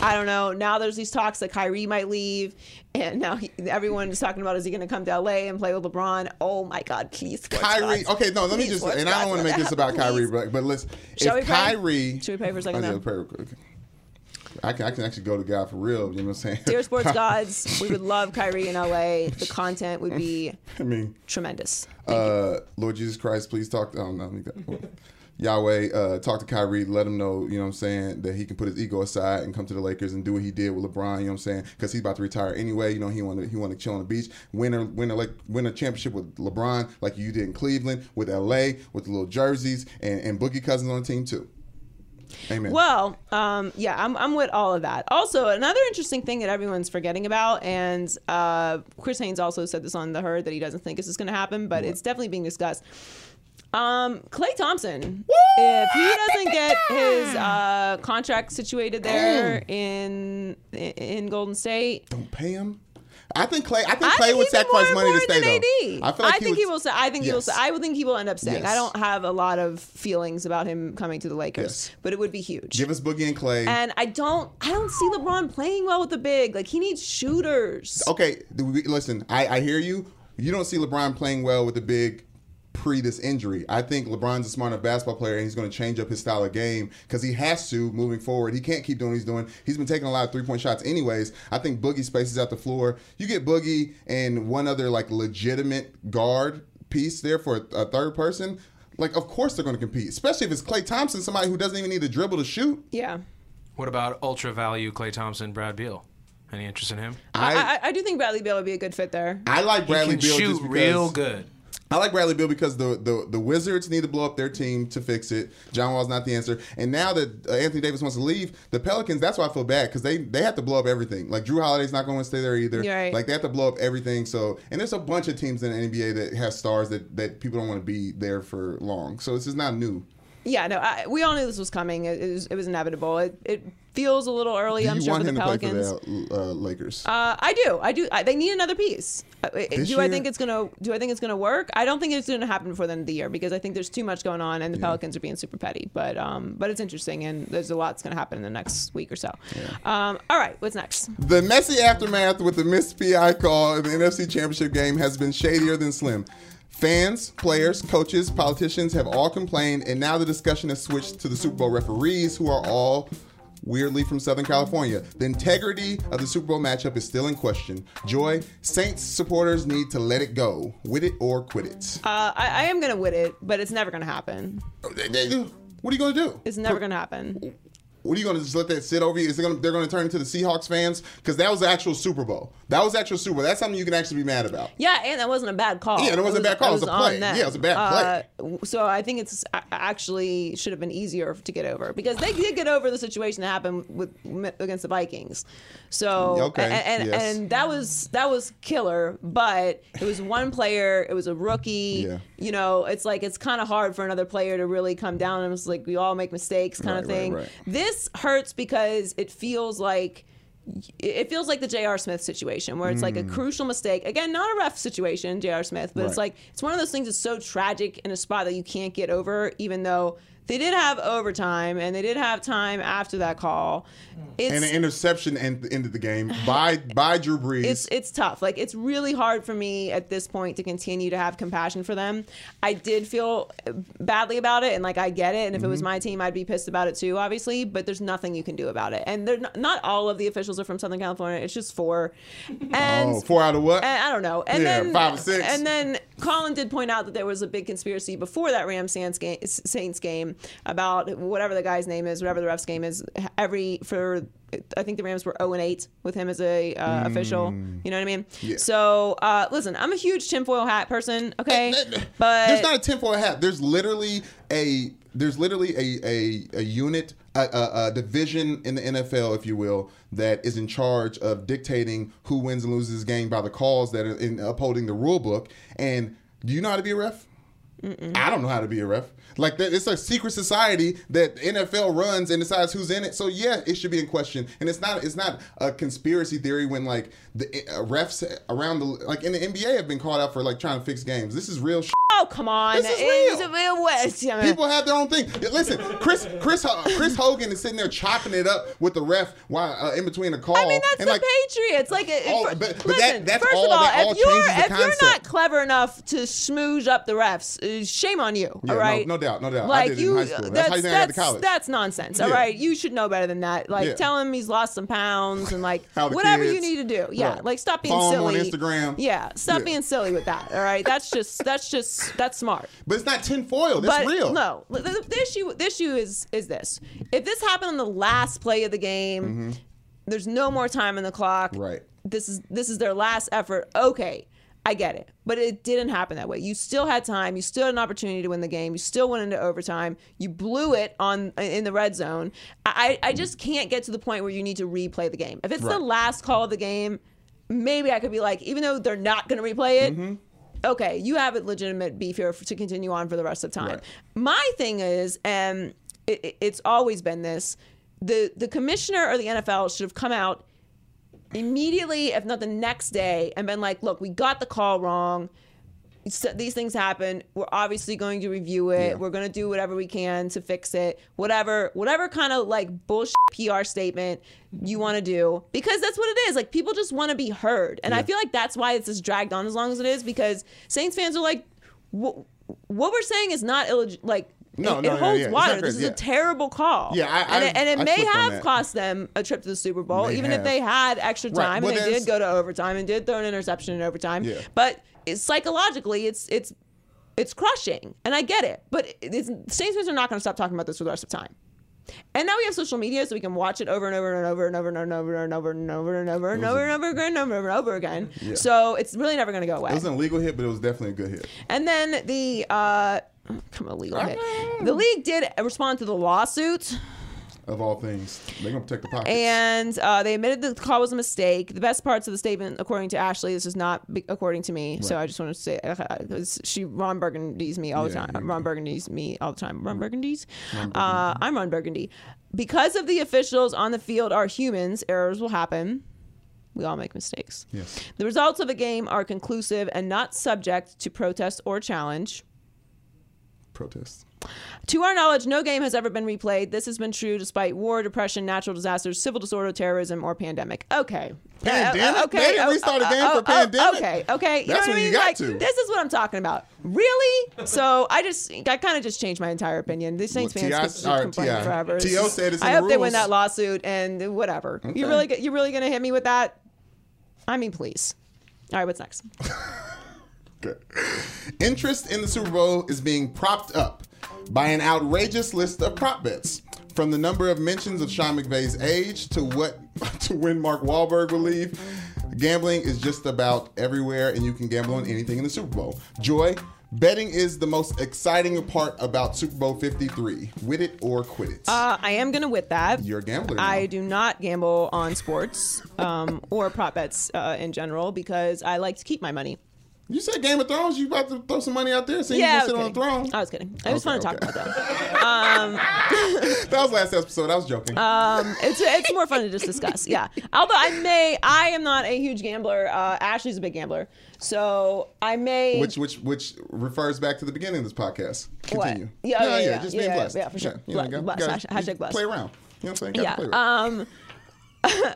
I don't know. Now there's these talks that Kyrie might leave, and now he, everyone is talking about is he going to come to LA and play with LeBron? Oh my God, please, sports Kyrie. gods. Okay, no. Let me just. And I don't want to make this about please. Kyrie, but but let's. Shall we if pray? Kyrie. Should we pray for a second, Oh, yeah, though? pray real quick. I can I can actually go to God for real. You know what I'm saying? Dear sports gods, we would love Kyrie in LA. The content would be I mean, tremendous. uh, Lord Jesus Christ, please talk. To, oh no, let me go. Yahweh, uh, talk to Kyrie, let him know, you know what I'm saying, that he can put his ego aside and come to the Lakers and do what he did with LeBron, you know what I'm saying? Because he's about to retire anyway. You know, he want to he want to chill on the beach, win a win a like win a championship with LeBron like you did in Cleveland, with LA, with the little jerseys, and, and Boogie Cousins on the team too. Amen. Well, um, yeah, I'm, I'm with all of that. Also, another interesting thing that everyone's forgetting about, and uh, Chris Haynes also said this on the herd that he doesn't think this is going to happen, but it's definitely being discussed. Um, Klay Thompson, if he doesn't get his uh, contract situated there in in Golden State, Don't pay him. I think Klay. I think I Klay think would sacrifice money to stay though. I feel like think he will. would- Say, I think he will. Yes. Say, I would think he will end up staying. I don't have a lot of feelings about him coming to the Lakers, Yes. but it would be huge. Give us Boogie and Klay. And I don't, I don't see LeBron playing well with the big. Like he needs shooters. Okay, listen, I, I hear you. You don't see LeBron playing well with the big pre this injury. I think LeBron's a smart enough basketball player and he's going to change up his style of game because he has to moving forward. He can't keep doing what he's doing. He's been taking a lot of three point shots anyways. I think Boogie spaces out the floor. You get Boogie and one other like legitimate guard piece there for a, a third person. Like, of course they're going to compete, especially if it's Klay Thompson, somebody who doesn't even need to dribble to shoot. Yeah, What about ultra value Klay Thompson, Brad Beal? Any interest in him? I, I, I, I do think Bradley Beal would be a good fit there. I like He Bradley can Beal shoot just because, real good. I like Bradley Beal because the, the the Wizards need to blow up their team to fix it. John Wall's not the answer. And now that uh, Anthony Davis wants to leave, the Pelicans, that's why I feel bad because they they have to blow up everything. Like Jrue Holiday's not going to stay there either. Right. Like they have to blow up everything. So and there's a bunch of teams in the NBA that have stars that that people don't want to be there for long. So this is not new. Yeah, no, I, we all knew this was coming. It, it, was, it was inevitable. It, it feels a little early. Do I'm you sure want for him the to play Pelicans. for the uh, Lakers? Uh, I do. I do. I, they need another piece. Uh, This do I year? think it's gonna? Do I think it's gonna work? I don't think it's gonna happen before the end of the year because I think there's too much going on and the Pelicans are being super petty. But um, but it's interesting and there's a lot that's gonna happen in the next week or so. Um, all right, what's next? The messy aftermath with the missed PI call in the NFC Championship game has been shadier than slim. Fans, players, coaches, politicians have all complained, and now the discussion has switched to the Super Bowl referees, who are all weirdly from Southern California. The integrity of the Super Bowl matchup is still in question. Joy, Saints supporters need to let it go. With it or quit it. Uh, I, I am gonna win it, but it's never gonna happen. What are you going to do? It's never gonna happen. What are you going to just let that sit over you? Is it gonna, they're going to turn into the Seahawks fans? Because that was the actual Super Bowl. That was actual Super Bowl. That's something you can actually be mad about. Yeah, and that wasn't a bad call. Yeah, it wasn't a bad call. It was a play. them. Yeah, it was a bad Uh, so I think it's actually should have been easier to get over because they did get over the situation that happened with against the Vikings. So Okay, and and, yes. and that was that was killer, but it was one player. It was a rookie. Yeah. You know, it's like it's kind of hard for another player to really come down and it's like we all make mistakes kind Right, of right, thing. right. This hurts because it feels like it feels like the J.R. Smith situation where it's like a mm. crucial mistake. Again, not a ref situation, J.R. Smith, but it's. Right. like it's one of those things that's so tragic in a spot that you can't get over, even though they did have overtime and they did have time after that call. It's and an interception end, ended the game by by Drew Brees. it's it's tough. Like it's really hard for me at this point to continue to have compassion for them. I did feel badly about it, and like I get it. And if Mm-hmm. it was my team, I'd be pissed about it too, obviously. But there's nothing you can do about it. And they're not, not all of the officials are from Southern California. It's just four. And oh, four out of what? and I don't know. And Yeah, then five or six. And then Colin did point out that there was a big conspiracy before that Rams Saints game, Saints game about whatever the guy's name is, whatever the ref's game is. Every for I think the Rams were 0 and 8 with him as a uh, official. You know what I mean? Mm. Yeah. So uh, listen, I'm a huge tinfoil hat person. Okay, but there's not a tinfoil hat. There's literally a there's literally a a, a unit a, a, a division in the NFL, if you will, that is in charge of dictating who wins and loses game by the calls that are in upholding the rule book. And do you know how to be a ref? I don't know how to be a ref. Like that, it's a secret society that NFL runs and decides who's in it. So yeah, it should be in question. And it's not it's not a conspiracy theory when like the uh, refs around the like in the NBA have been called out for like trying to fix games. This is real. Sh- Oh come on! This is real. real West. People have their own thing. Listen, Chris Chris Chris Hogan is sitting there chopping it up with the ref while uh, in between a call. I mean, that's and the like, Patriots. Like, it, Oh, but- but listen. that- that's first all- of all, that all if you're if you're not clever enough to smooze up the refs, uh, shame on you. Yeah, all no- no doubt, no doubt. Like did it in you. That's how you think got to that's- college. That's nonsense. All Yeah. right, you should know better than that. Like, tell him he's lost some pounds and like whatever you need to do. Yeah, Right. like stop being Follow him on silly. Instagram. Yeah, stop being silly with that. All right, that's just that's just that's smart. but it's not tinfoil. That's but real. no, the, the- issue the issue is is this: if this happened on the last play of the game, there's no more time on the clock. Mm-hmm. Right. This is this is their last effort. Okay, I get it, but it didn't happen that way. You still had time. You still had an opportunity to win the game. You still went into overtime. You blew it on in the red zone. I I just can't get to the point where you need to replay the game. If it's the last call of the game, maybe I could be like, even though they're not going to replay it, Mm-hmm. Okay, you have a legitimate beef here to continue on for the rest of time. Right. My thing is, um, and it, it- it's always been this: the the commissioner or the NFL should have come out immediately, if not the next day, and been like, "Look, we got the call wrong." So these things happen. We're obviously going to review it. Yeah. We're going to do whatever we can to fix it. Whatever, whatever kind of like bullshit PR statement you want to do, because that's what it is. Like people just want to be heard, and I feel like that's why it's just dragged on as long as it is. Because Saints fans are like, what, we're saying is not illeg- like. No, it, no, it holds yeah, water. This is a terrible call. Yeah, I- and it, and it I may have cost them a trip to the Super Bowl, May even have. if they had extra Right, time well, and they did go to overtime and did throw an interception in overtime. Yeah. But psychologically, it's it's it's crushing, and I get it. But it- it's, Saints are not going to stop talking about this for the rest of time. And now we have social media, so we can watch it over and over and over and over and over and over and over and over and over and over again, over and over again. So it's really never going to go away. It was an illegal hit, but it was definitely a good hit. And then the uh, come on, legal hit. The league did respond to the lawsuit, Of all things, they're gonna protect the pockets. and uh, they admitted the call was a mistake. The best parts of the statement, according to Ashley, this is not be- according to me. So I just want to say, uh, 'cause she Ron Burgundy's me all the Yeah, time. Ron Burgundy's me all the time. Ron Burgundy's. Uh, I'm Ron Burgundy. Because of the officials on the field are humans, errors will happen. We all make mistakes. Yes. The results of a game are conclusive and not subject to protest or challenge. Protests. To our knowledge, no game has ever been replayed. This has been true despite war, depression, natural disasters, civil disorder, terrorism, or pandemic. Okay. Pandemic? Uh, They didn't oh, restart a oh, game oh, for oh, pandemic? Okay. Okay. You That's know what I you mean? got like, to. This is what I'm talking about. Really? So I just, I kind of just changed my entire opinion. The Saints Well, fans T.I. could keep complaining T.I. forever. T.O. said it's I hope they win that lawsuit and whatever. You Okay. really, you really gonna hit me with that? I mean, please. All right. What's next? Good. Interest in the Super Bowl is being propped up by an outrageous list of prop bets. From the number of mentions of Sean McVay's age to what to when Mark Wahlberg will leave, gambling is just about everywhere, and you can gamble on anything in the Super Bowl. Joy, betting is the most exciting part about Super Bowl 53. With it or quit it. Uh, I am gonna with that. You're a gambler. Now. I do not gamble on sports um, or prop bets uh, in general because I like to keep my money. You said Game of Thrones. You about to throw some money out there, so yeah, you can sit on the throne. I was kidding. I just Okay, want to talk about that. That was last episode. I was joking. Um, it's it's more fun to just discuss. Yeah. Although I may, I am not a huge gambler. Uh, Ashley's a big gambler, so I may. which which which refers back to the beginning of this podcast. What? Continue. Yeah, yeah, yeah, just yeah, being yeah, blessed. yeah, for sure. you know, gotta- blessed. gotta- Hashtag- blessed. Play around. You know what I'm saying? Gotta yeah. play around. Um.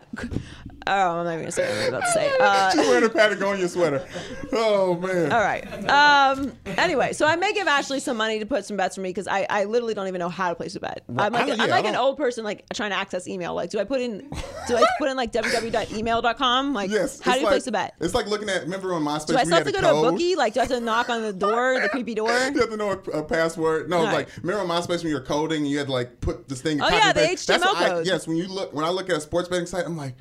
oh, I'm not even gonna say what I was about to say. Uh, She's wearing a Patagonia sweater. Oh man. All right. Um. Anyway, so I may give Ashley some money to put some bets for me because I, I literally don't even know how to place a bet. I'm like I'm yeah, like an old person like trying to access email. Like, do I put in do I put in like www.email.com? Like, Yes. how do you like, place a bet? It's like looking at. Remember when MySpace? Do I still have to go to a bookie? Like, do I have to knock on the door, the creepy door? You have to know a, a password. No, Right. like remember on MySpace when you were coding and you had to like put this thing. Oh, yeah, the? HTML what I- code. yes, when you look when I look at a sports betting site, I'm like,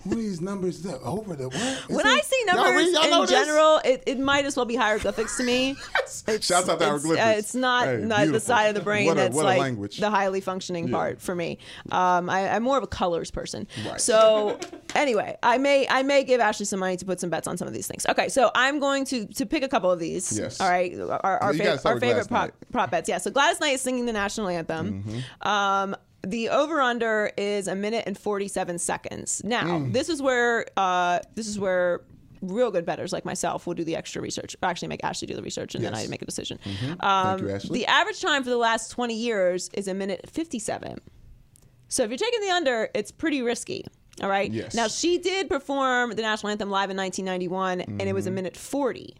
what are these numbers that over the what? Is When it- I see Y'all numbers y'all in this? general, it, it might as well be hieroglyphics to me. It's, Shouts out to it's, hieroglyphics. uh, it's not, Hey, not the side of the brain What a- that's what a like language. the highly functioning Yeah. part for me. Um, I, I'm more of a colors person. Right. So anyway, I may I may give Ashley some money to put some bets on some of these things. Okay, so I'm going to to pick a couple of these. Yes. All right. Our our, You fav- our favorite prop, prop bets. Yeah. So Gladys Knight is singing the national anthem. Um, the over under is a minute and 47 seconds. Now, this is where uh, this is where real good bettors like myself will do the extra research. Or actually, make Ashley do the research, and then I make a decision. Thank Um, you, Ashley. the average time for the last 20 years is a minute 57. So if you're taking the under, it's pretty risky. All right. Yes. Now she did perform the national anthem live in 1991, and it was Mm-hmm. a minute 40.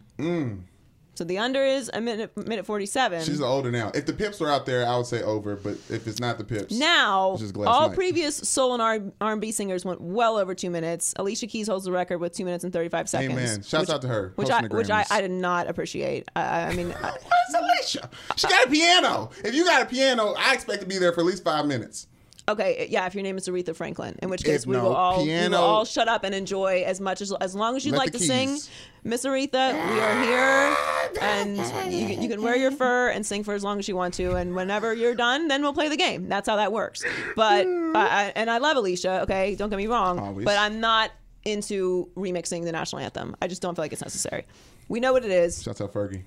So the under is a minute minute 47. Mm. She's older now. If the Pips were out there, I would say over. But if it's not the Pips, now, Which is Gladys all Knight. previous soul and R- R&B singers went well over two minutes. Alicia Keys holds the record with two minutes and 35 seconds. Amen. Shouts which- out to her, Which I, which I, I did not appreciate. I, I mean, Where's Alicia? She got a piano. If you got a piano, I expect to be there for at least five minutes. Okay, yeah, if your name is Aretha Franklin, in which case If we no, will all we will all shut up and enjoy as much as as long as you'd like to sing. Miss Aretha, we are here, and you, can- you can wear your fur and sing for as long as you want to. And whenever you're done, then we'll play the game. That's how that works. But uh, I, and I love Alicia. Okay, don't get me wrong, Always. but I'm not into remixing the national anthem. I just don't feel like it's necessary. We know what it is. Shouts out Fergie.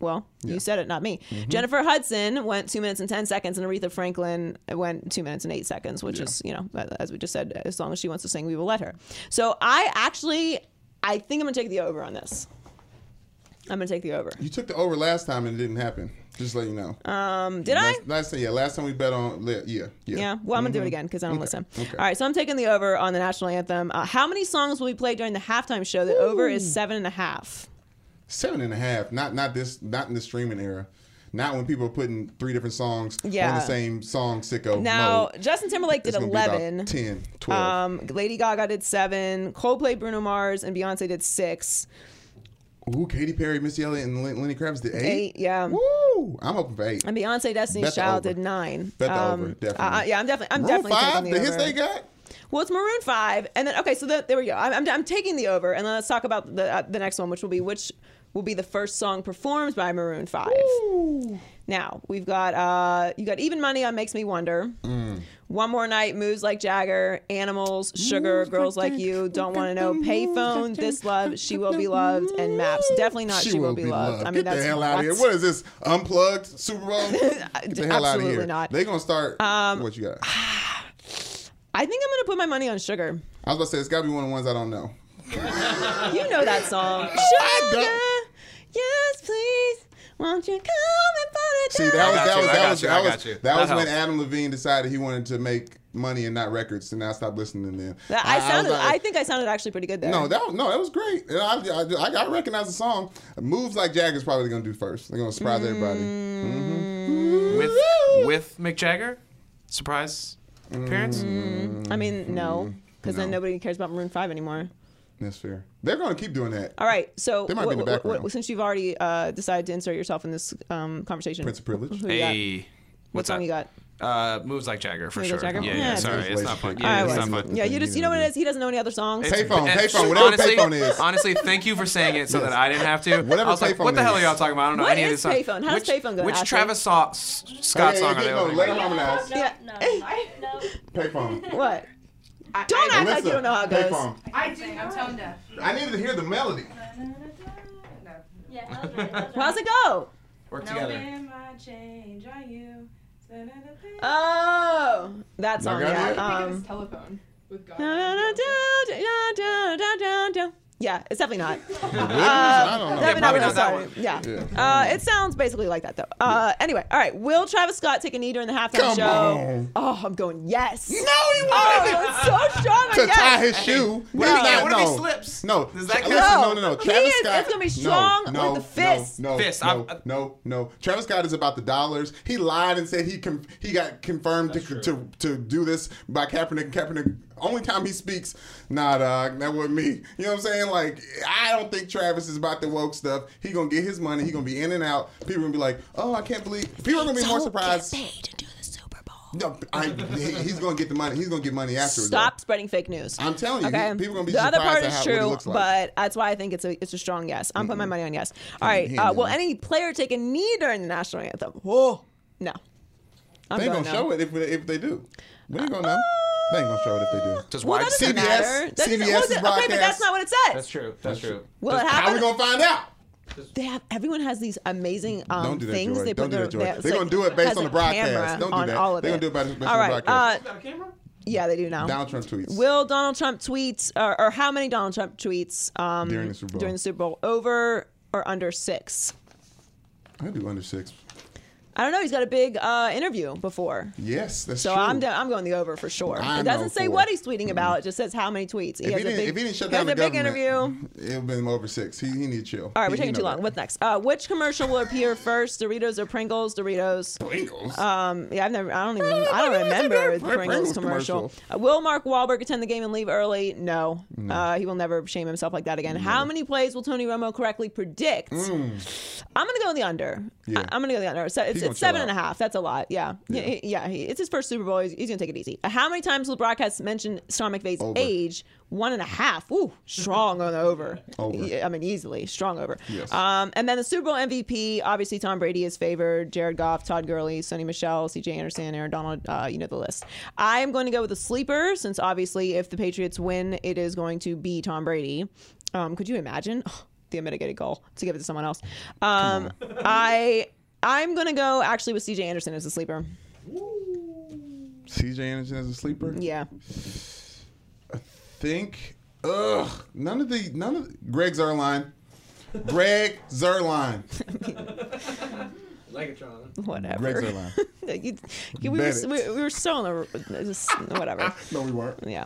Well, Yeah. you said it, not me. Mm-hmm. Jennifer Hudson went two minutes and 10 seconds, and Aretha Franklin went two minutes and eight seconds, which is, you know, as we just said, as long as she wants to sing, we will let her. So I actually, I think I'm going to take the over on this. I'm going to take the over. you took the over last time and it didn't happen. Just let you know. Um, did I? last, last time, yeah, last time we bet on, yeah, yeah. Yeah. Well, I'm gonna do it again because I don't listen. Mm-hmm. Okay. All right. So I'm taking the over on the national anthem. Uh, how many songs will we play during the halftime show? The over is seven and a half. Seven and a half. Not not this. Not in the streaming era. Not when people are putting three different songs on the same song. Sicko. Now, mode. Justin Timberlake did It's gonna be about 11. 10, 12. Um, Lady Gaga did seven. Coldplay, Bruno Mars, and Beyonce did six. Ooh, Katy Perry, Missy Elliott, and Len- Lenny Kravitz did eight. Eight, yeah. Woo! I'm hoping for eight. And Beyonce, Destiny's Child did nine. Bet the Um, over, definitely. uh, yeah, I'm definitely, I'm Maroon definitely five, the the, hits they got. Well, it's Maroon Five, and then okay, so that, there we go. I'm, I'm, I'm taking the over, and then let's talk about the uh, the next one, which will be which will be the first song performed by Maroon Five. Now we've got uh you got even money on makes me wonder. Mm. One more night moves like Jagger, animals, sugar, girls like you, don't want to know, payphone, this love, she will be loved, and maps. Definitely not she, will, be, loved. I mean Get that's the hell out of here. What is this? Unplugged Super Bowl? Get the hell out of here. not. Um, They're gonna start. what you got? I think I'm gonna put my money on sugar. I was about to say it's gotta be one of the ones I don't know. You know that song. Sugar, yes, please. Won't you come and put it See, down? that was that was that was you, I that was that That was when. Adam Levine decided he wanted to make money and not records, and I stopped listening to them. That- I, was sounded. like- I think I sounded actually pretty good there. No, that was- no, that was great. And I, I, I, I recognize the song. Moves like Jagger's probably gonna do first. They're gonna surprise everybody. Mm. with with Mick Jagger, surprise appearance. I mean, no, because then Mm. Nobody cares about Maroon Five anymore. That's fair. They're gonna keep doing that. All right, so They might be in the background. since you've already uh, decided to insert yourself in this um, conversation, Prince of Privilege. who you? Hey, what song that? you got? Uh, moves like Jagger for Moves sure. like Jagger? Yeah, Yeah, yeah. it's Sorry, it's not lazy fun. Yeah, All it's not fun. Yeah, you just you know what it is. He doesn't know any other songs. It's- Payphone, payphone, whatever honestly, payphone is. Honestly, thank you for saying it so that I didn't have to. Whatever I was like, payphone what the hell are y'all talking about? I don't know What any of is this songs. payphone? How does which, payphone go, Which Ashley? Travis Saw, Scott Hey, song hey, are they? no, let with? him harmonize. Yeah. No. Payphone. What? Don't act like you don't know how it goes. Payphone. I do. I'm tone deaf. I needed to hear the melody. Yeah, that was right. That was How's it go? Work No together. man change on you. Oh, that song. got Yeah. it? I think Um, telephone with God. Yeah, it's definitely not. I don't know. Definitely not probably what not that started. one. Yeah. Yeah. Uh, it sounds basically like that though. Uh, anyway, all right. Will Travis Scott take a knee during the halftime Come show? on. Oh, I'm going yes. No, he Oh, won't. I'm so strong. to yes. tie his shoe. What He's if he- not- what if he slips? No. Does that Listen, count? no, no, no. He Travis is- Scott. it's gonna be no, strong with no, the fist. No, no, Fist, no, I'm- no, no. Travis Scott is about the dollars. He lied and said he con- he got confirmed to, to to do this by Kaepernick. Kaepernick. Only time he speaks, nah, dog, that wasn't me. You know what I'm saying? Like, I don't think Travis is about the woke stuff. He gonna get his money. He gonna be in and out. People gonna be like, oh, I can't believe. People are gonna be more surprised. to do the Super Bowl. No, I, he's gonna get the money. He's gonna get money afterwards. though. Stop spreading fake news. I'm telling you, he- Okay. people gonna be the other surprised part at is how, what he true, like. but that's why I think it's a it's a strong yes. I'm putting my money on yes. All right. he ain't Uh, will any player take a knee during the national anthem? Whoa. No. I'm they ain't going gonna no. show it if if they do. We ain't gonna know. They ain't gonna show it if they do. Just Well, wide CBS matter. That CBS is th- okay, but that's not what it says. That's true. That's true. Will it How are we happen? gonna find out? They have everyone has these amazing um, Don't do that, things Joy. they Don't put do that, their, Joy. they- They're it's gonna do it based on the broadcast. camera Don't do on that. All of They're it. gonna do it by- based on all the right. broadcast. Uh, yeah, they do now. Donald Trump tweets. Will Donald Trump tweets, or, or how many Donald Trump tweets um, During the Super Bowl. during the Super Bowl? Over or under six? I do under six. I don't know. He's got a big uh, interview before. Yes, that's So true. I'm, do- I'm going the over for sure. I it doesn't say what he's tweeting about. It just says how many tweets. He if, has he didn't, big, if he didn't shut down the a big interview. it'll been over six. He, he need to chill. All right, we're He- taking too long. that. What's next? Uh, which commercial will appear first? Doritos or Pringles? Doritos. Pringles. Um, yeah, I've never. I don't even. Oh, I don't remember the Pringles Pringles commercial. commercial. Uh, will Mark Wahlberg attend the game and leave early? No. Uh, he will never shame himself like that again. How many plays will Tony Romo correctly predict? I'm gonna go the under. Mm. Yeah. I, am gonna go the under. So it's, He's gonna it's seven and a half. That's a lot. Yeah. Yeah. he- yeah he, it's his first Super Bowl. He's, he's gonna take it easy. Uh, How many times will the broadcast mention Sean McVay's Over. age? One and a half. Ooh, strong on the over. Over. I mean, easily strong over. Yes. Um, and then the Super Bowl MVP, obviously Tom Brady is favored. Jared Goff, Todd Gurley, Sony Michel, C.J. Anderson, Aaron Donald. Uh, you know the list. I am going to go with a sleeper since obviously if the Patriots win, it is going to be Tom Brady. Um, could you imagine the unmitigated goal to give it to someone else? Um, I I'm going to go actually with C.J. Anderson as a sleeper. CJ Anderson as a sleeper. Yeah. I think. Ugh. None of the. None of. Greg Zuerlein. Greg Zuerlein. Whatever. Greg Zuerlein. You- you- we, were, Bet we, we were still on the just whatever. no, we weren't. Yeah.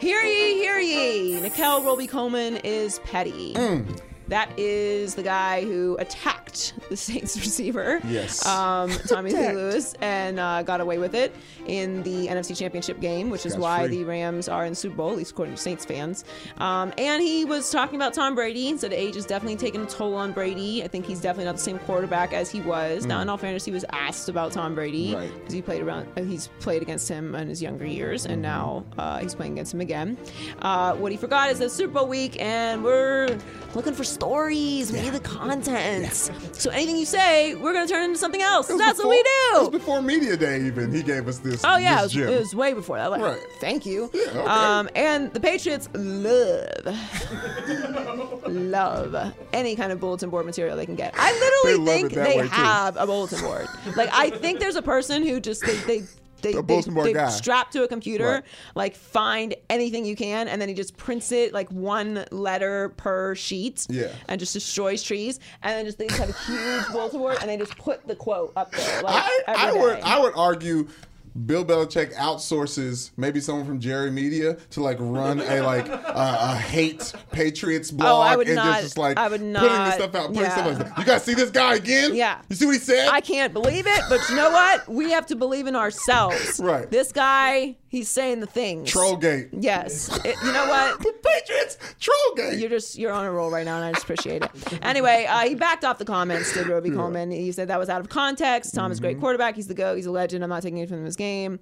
Hear ye, hear ye. Nickell Robey-Coleman is petty. Mm. That is the guy who attacked the Saints receiver, Yes. um, Tommy Lee Lewis, and uh, got away with it in the NFC Championship game, which is Scotch why free. the Rams are in the Super Bowl, at least according to Saints fans. Um, and he was talking about Tom Brady and said age is definitely taking a toll on Brady. I think he's definitely not the same quarterback as he was. Now, in all fairness, he was asked about Tom Brady Mm. Right. because he played around. uh, He's played against him in his younger years, and now uh, he's playing against him again. Uh, what he forgot is it's Super Bowl week, and we're looking for stories. We need the content. So anything you say, we're gonna turn into something else. That's what we before- It was do. before media day. Even he gave us this. Oh yeah, it was, it was way before that. Like, Right. Thank you. okay. Um, and the Patriots love, love any kind of bulletin board material they can get. I literally think they too. have a bulletin board. Like I think there's a person who just they they. They, they, bulletin they guy. strap to a computer, Right. like find anything you can, and then he just prints it like one letter per sheet, Yeah. and just destroys trees, and then just they just have a huge bulletin board, and they just put the quote up there. Like, I, I would. I would argue Bill Belichick outsources maybe someone from Jerry Media to like run a like uh, a hate Patriots blog Oh, I would and not- just like I would putting not- this stuff out. Putting yeah. stuff out. You guys see this guy again? Yeah. You see what he said? I can't believe it, but you know what? We have to believe in ourselves. Right. This guy, he's saying the things. Trollgate. Yes. It- you know what? The Patriots Trollgate. You're just you're on a roll right now, and I just appreciate it. Anyway, uh, he backed off the comments. Did Robey-Coleman? He said that was out of context. Tom is a Mm-hmm. great quarterback. He's the goat. He's a legend. I'm not taking anything from his game.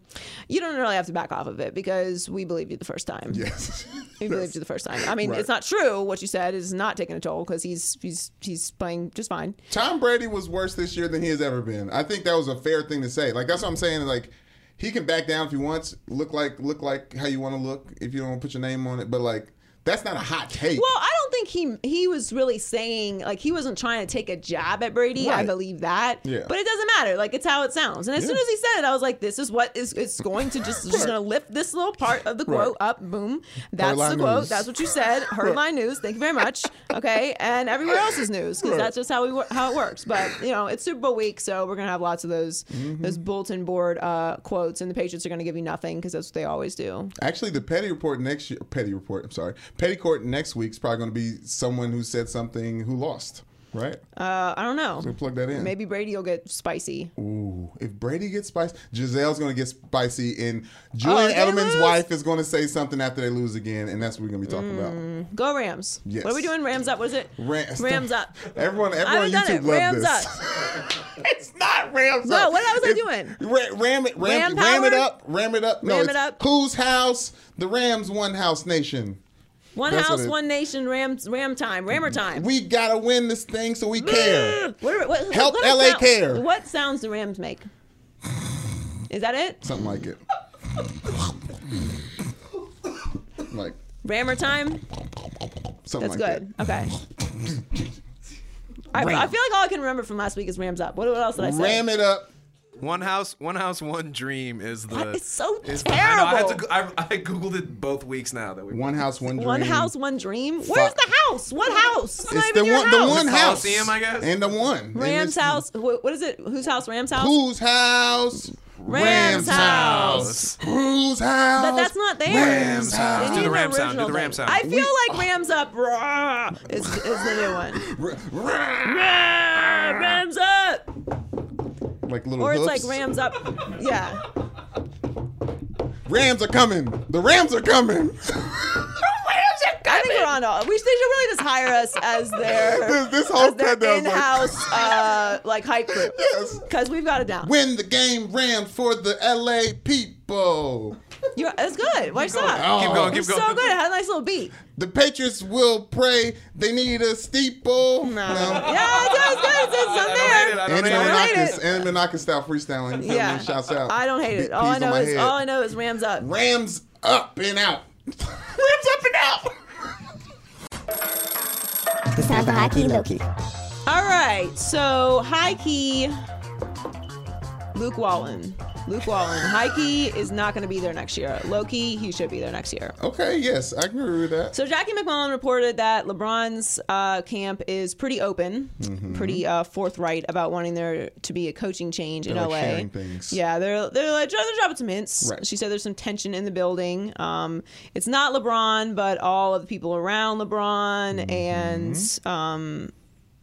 You don't really have to back off of it because we believed you the first time. yes. We believed you the first time. I mean, Right. it's not true what you said is not taking a toll because he's he's he's playing just fine. Tom Brady was worse this year than he has ever been. I think that was a fair thing to say. Like that's what I'm saying. Like he can back down if he wants, look like look like how you want to look if you don't put your name on it. But like that's not a hot take. Well, I don't think he he was really saying like he wasn't trying to take a jab at Brady. I believe that. Yeah. But it doesn't matter. Like it's how it sounds. And as soon as he said it, I was like, this is what is it's going to just just gonna lift this little part of the quote Right. up. Boom. That's the quote. news. That's what you said. Heard line news. Thank you very much. Okay. And everywhere else is news because Right. that's just how we how it works. But you know, it's Super Bowl week, so we're gonna have lots of those Mm-hmm. those bulletin board uh, quotes, and the Patriots are gonna give you nothing because that's what they always do. Actually, the petty report next year, petty report. I'm sorry, petty court next week is probably going to be someone who said something who lost, right? Uh, I don't know. So plug that in. Maybe Brady will get spicy. Ooh, if Brady gets spicy, Gisele's going to get spicy, and Julian Oh, Edelman's lose? wife is going to say something after they lose again, and that's what we're going to be talking about. Go Rams. Yes. What are we doing? Rams up. Was it? Ram- Rams up. Everyone, everyone on YouTube loved Rams this. up. it's not Rams No, up. No, what was I doing? Ra- ram it, ram, Ram ram, it up, ram it up. No, Ram it up. Whose house? The Rams, one house nation. One That's house, one nation. Rams. Ram time. Rammer time. We gotta win this thing, so we care. What, are- what, Help what LA sound- care. What sounds do Rams make? Is that it? Something like it. like Rammer time. something like that. That's like good. Okay. I, I feel like all I can remember from last week is Rams up. What, what else did I say? Ram it up. One house, one house, one dream is the. That is so is the- I know. I, had terrible. to, I, I googled it both weeks now that we. One house, one dream. One house, one dream. Where's the house? What house? It's, not It's even the your one, the house. one The house. Coliseum, I guess? And the one. Rams house. Wh- What is it? Whose house? Rams house. Whose house? Rams house. Whose house? But that's not there. Rams house. need Do the Ram sound, do original the Ram sound. I feel like Rams up rah, is, is the new one. Rah, Rams up. Like little Or it's hooves. like Rams up. Yeah. Rams are coming. The Rams are coming. I think we're on all. We, they should really just hire us as their, This- this whole as their down, like- in-house uh, like hype group. Yes. Because we've got it down. Win the game, Rams, for the LA people. You're, it's good. Why stop? Keep going, keep It's going. so good. It had a nice little beat. The Patriots will pray. They need a steeple. No. Yeah, it's, it's good. It's, it's I something don't hate it. there. I don't hate it. don't hate it. Andy Milonakis style freestyling. You feel Yeah. Shouts out. I don't hate it. All I know is all I know is Rams up. Rams up and out. Rams up and out. It's time for high key, low key. All right. So high key, Luke Walton. Luke Walton. Key is not going to be there next year. Loki, he should be there next year. Okay, yes, I can agree with that. So Jackie MacMullan reported that LeBron's uh, camp is pretty open, Mm-hmm. pretty uh, forthright about wanting there to be a coaching change in They're, like, LA. Yeah, they're they're like they're dropping some hints. Right. She said there's some tension in the building. Um, it's not LeBron, but all of the people around LeBron, Mm-hmm. and um,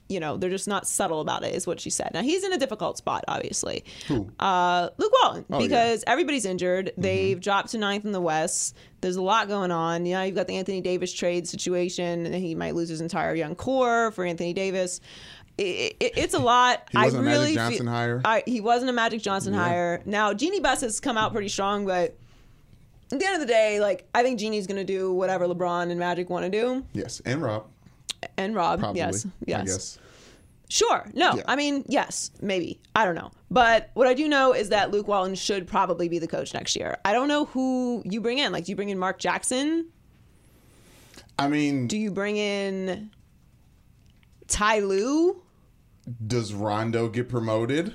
you know they're just not subtle about it, is what she said. Now he's in a difficult spot, obviously. Who? Uh, Luke Walton, Oh, yeah. because everybody's injured. They've dropped to ninth in the West. There's a lot going on. You know, you've got the Anthony Davis trade situation, and he might lose his entire young core for Anthony Davis. It, it, it's a lot. He wasn't a I Magic really Johnson feel- hire? I, he wasn't a Magic Johnson hire. Now, Jeanie Buss has come out pretty strong, but at the end of the day, like I think Jeanie's going to do whatever LeBron and Magic want to do, Yes, and Rob. And Rob. Probably. yes, yes. Sure. No. Yeah. I mean, yes, maybe. I don't know. But what I do know is that Luke Walton should probably be the coach next year. I don't know who you bring in. Like, do you bring in Mark Jackson? I mean, Do you bring in Ty Lue? does Rondo get promoted?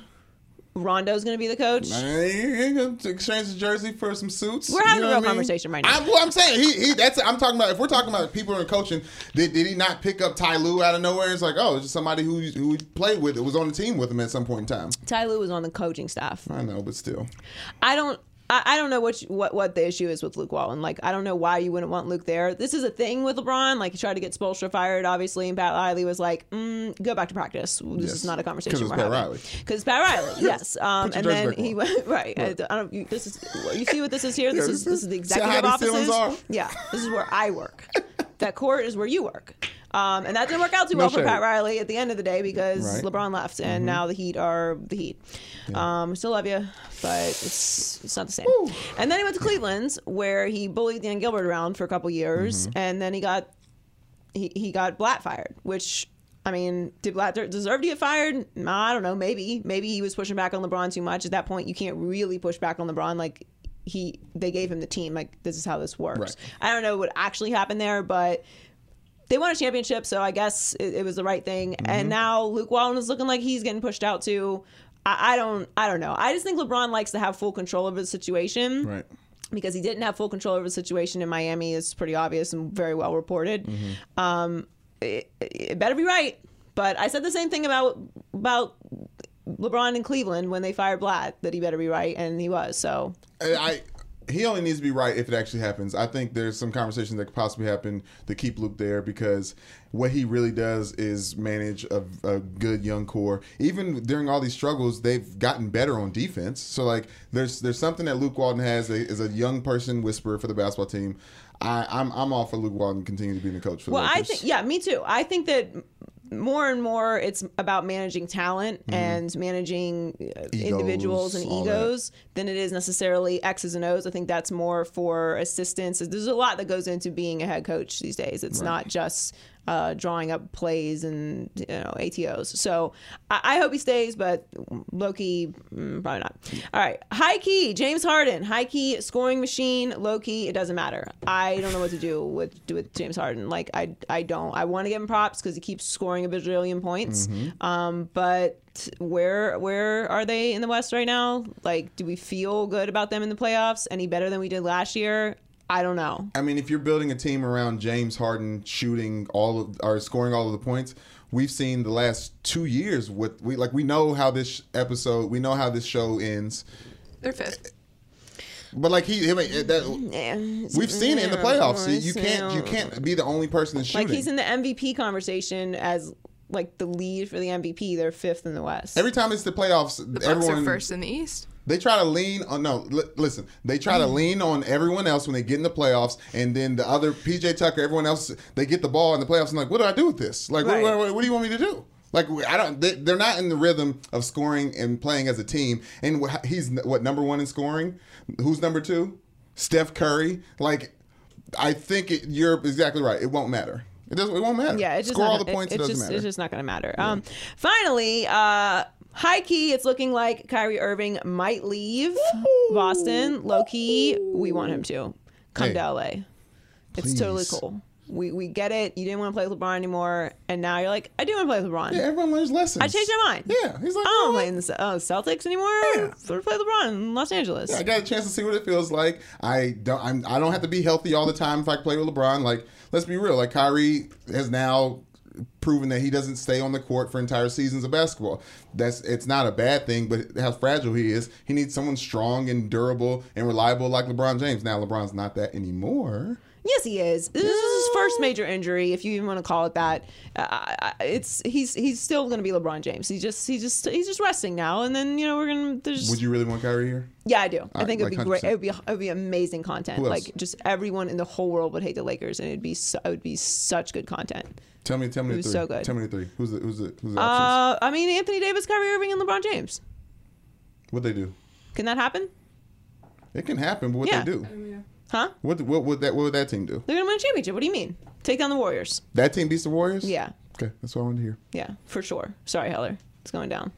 Rondo's going to be the coach. Man, exchange the jersey for some suits. We're having You a real I mean? conversation right now. I'm, well, I'm saying he, he. That's. I'm talking about. If we're talking about people in coaching, did, did he not pick up Ty Lue out of nowhere? It's like, oh, it's just somebody who who he played with. It was on the team with him at some point in time. Ty Lue was on the coaching staff. I know, but still. I don't. I, I don't know what, you- what what the issue is with Luke Walton. Like I don't know why you wouldn't want Luke there. This is a thing with LeBron. Like he tried to get Spoelstra fired, obviously, and Pat Riley was like, mm, "Go back to practice. This Yes. is not a conversation we're Pat having." Riley. Because Pat Riley, yes. Um, and then he went right. I, I don't. You, this is you see what this is here. This Yeah, is this is the is- see how executive high these ceilings offices. Yeah, this is where I work. That court is where you work. Um, and that didn't work out too No well for shade. Pat Riley at the end of the day because Right. Mm-hmm. LeBron left, and now the Heat are the Heat. Um, still love you, but it's it's not the same. And then he went to Cleveland, where he bullied Dan Gilbert around for a couple years, Mm-hmm. and then he got he, he got Blatt fired, which. I mean, did Blatt deserve to get fired? I don't know. Maybe, maybe he was pushing back on LeBron too much. At that point, you can't really push back on LeBron. Like he, they gave him the team. Like this is how this works. Right. I don't know what actually happened there, but they won a championship, so I guess it, it was the right thing. Mm-hmm. And now Luke Walton is looking like he's getting pushed out too. I, I don't, I don't know. I just think LeBron likes to have full control of his situation Right. because he didn't have full control of his situation in Miami. is pretty obvious and very well reported. Mm-hmm. Um, it, it better be right. But I said the same thing about about LeBron in Cleveland when they fired Blatt that he better be right, and he was. So I, I he only needs to be right if it actually happens. I think there's some conversations that could possibly happen to keep Luke there because what he really does is manage a, a good young core. Even during all these struggles, they've gotten better on defense. So like, there's there's something that Luke Walton has that is a young person whisperer for the basketball team. I, I'm I'm all for Luke Walton continuing to be the coach for the Well, I think yeah, me too. I think that more and more it's about managing talent and managing uh, individuals and Mm-hmm. egos than it is necessarily X's and O's. I think that's more for assistants. There's a lot that goes into being a head coach these days. It's not just uh, drawing up plays and you know ATOs. So I, I hope he stays, but low key, mm, probably not. All right, high key, James Harden, high key scoring machine, low key, it doesn't matter. I don't know what to do with with James Harden. Like I I don't. I want to give him props because he keeps scoring a bajillion points. Um, but where where are they in the West right now? Like, do we feel good about them in the playoffs? Any better than we did last year? I don't know. I mean, if you're building a team around James Harden shooting all of or scoring all of the points, we've seen the last two years with we like we know how this episode, we know how this show ends. They're fifth. But like he, I mean, eh, that, Yeah, we've seen it in the playoffs. You can't, you can't be the only person that's shooting. Like he's in the MVP conversation as like the lead for the MVP. They're fifth in the West. Every time it's the playoffs, The Bucks everyone are first in the East. They try to lean on no. Li- listen, they try to lean on everyone else when they get in the playoffs, and then the other PJ Tucker, everyone else, they get the ball in the playoffs, and like, what do I do with this? Like, what, Right. what, what do you want me to do? Like, I don't. They, they're not in the rhythm of scoring and playing as a team. And wh- he's what number one in scoring? Who's number two? Steph Curry. Like, I think it, you're exactly right. It won't matter. It doesn't. It won't matter. Yeah, it's just score not all the points. It, It, it's doesn't just matter. it's just not going to matter. Um, finally, uh, high key, it's looking like Kyrie Irving might leave Boston. Low key, we want him to come Hey, to LA. It's totally cool. We we get it. You didn't want to play with LeBron anymore, and now you're like, I do want to play with LeBron. yeah, everyone learns lessons. I changed my mind. Yeah, he's like, I "Oh, don't play in the uh, Celtics anymore. Yeah. Let's play LeBron in Los Angeles. I got a chance to see what it feels like. I don't. I'm, I don't have to be healthy all the time if I play with LeBron. Like, let's be real. Like Kyrie has now proven that he doesn't stay on the court for entire seasons of basketball. That's it's not a bad thing, but how fragile he is. He needs someone strong and durable and reliable like LeBron James. Now LeBron's not that anymore. Yes, he is. This is his first major injury, if you even want to call it that. Uh, it's he's he's still going to be LeBron James. He just he just he's just resting now, and then you know we're gonna. There's Would you really want Kyrie here? yeah, I do. I right, think it'd like be great. 100%. It would be it would be amazing content. Who else? Like just everyone in the whole world would hate the Lakers, and it'd be so, it would be such good content. Tell me, tell me He the was three. so good. Tell me the three. Who's the who's the who's the options? Uh, I mean Anthony Davis, Kyrie Irving, and LeBron James. what they do? Can that happen? It can happen, but what Yeah. they do? Huh? What what would that what would that team do? They're gonna win a championship. What do you mean? Take down the Warriors. That team beats the Warriors? Yeah, Okay, that's what I wanted to hear. yeah, for sure. Sorry, Heller. It's going down.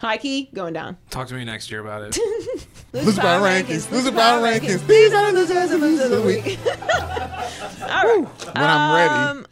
High key going down. Talk to me next year about it. Loser power rankings. Loser power rankings. These are the losers and losers of the week. All right. When I'm ready. Um,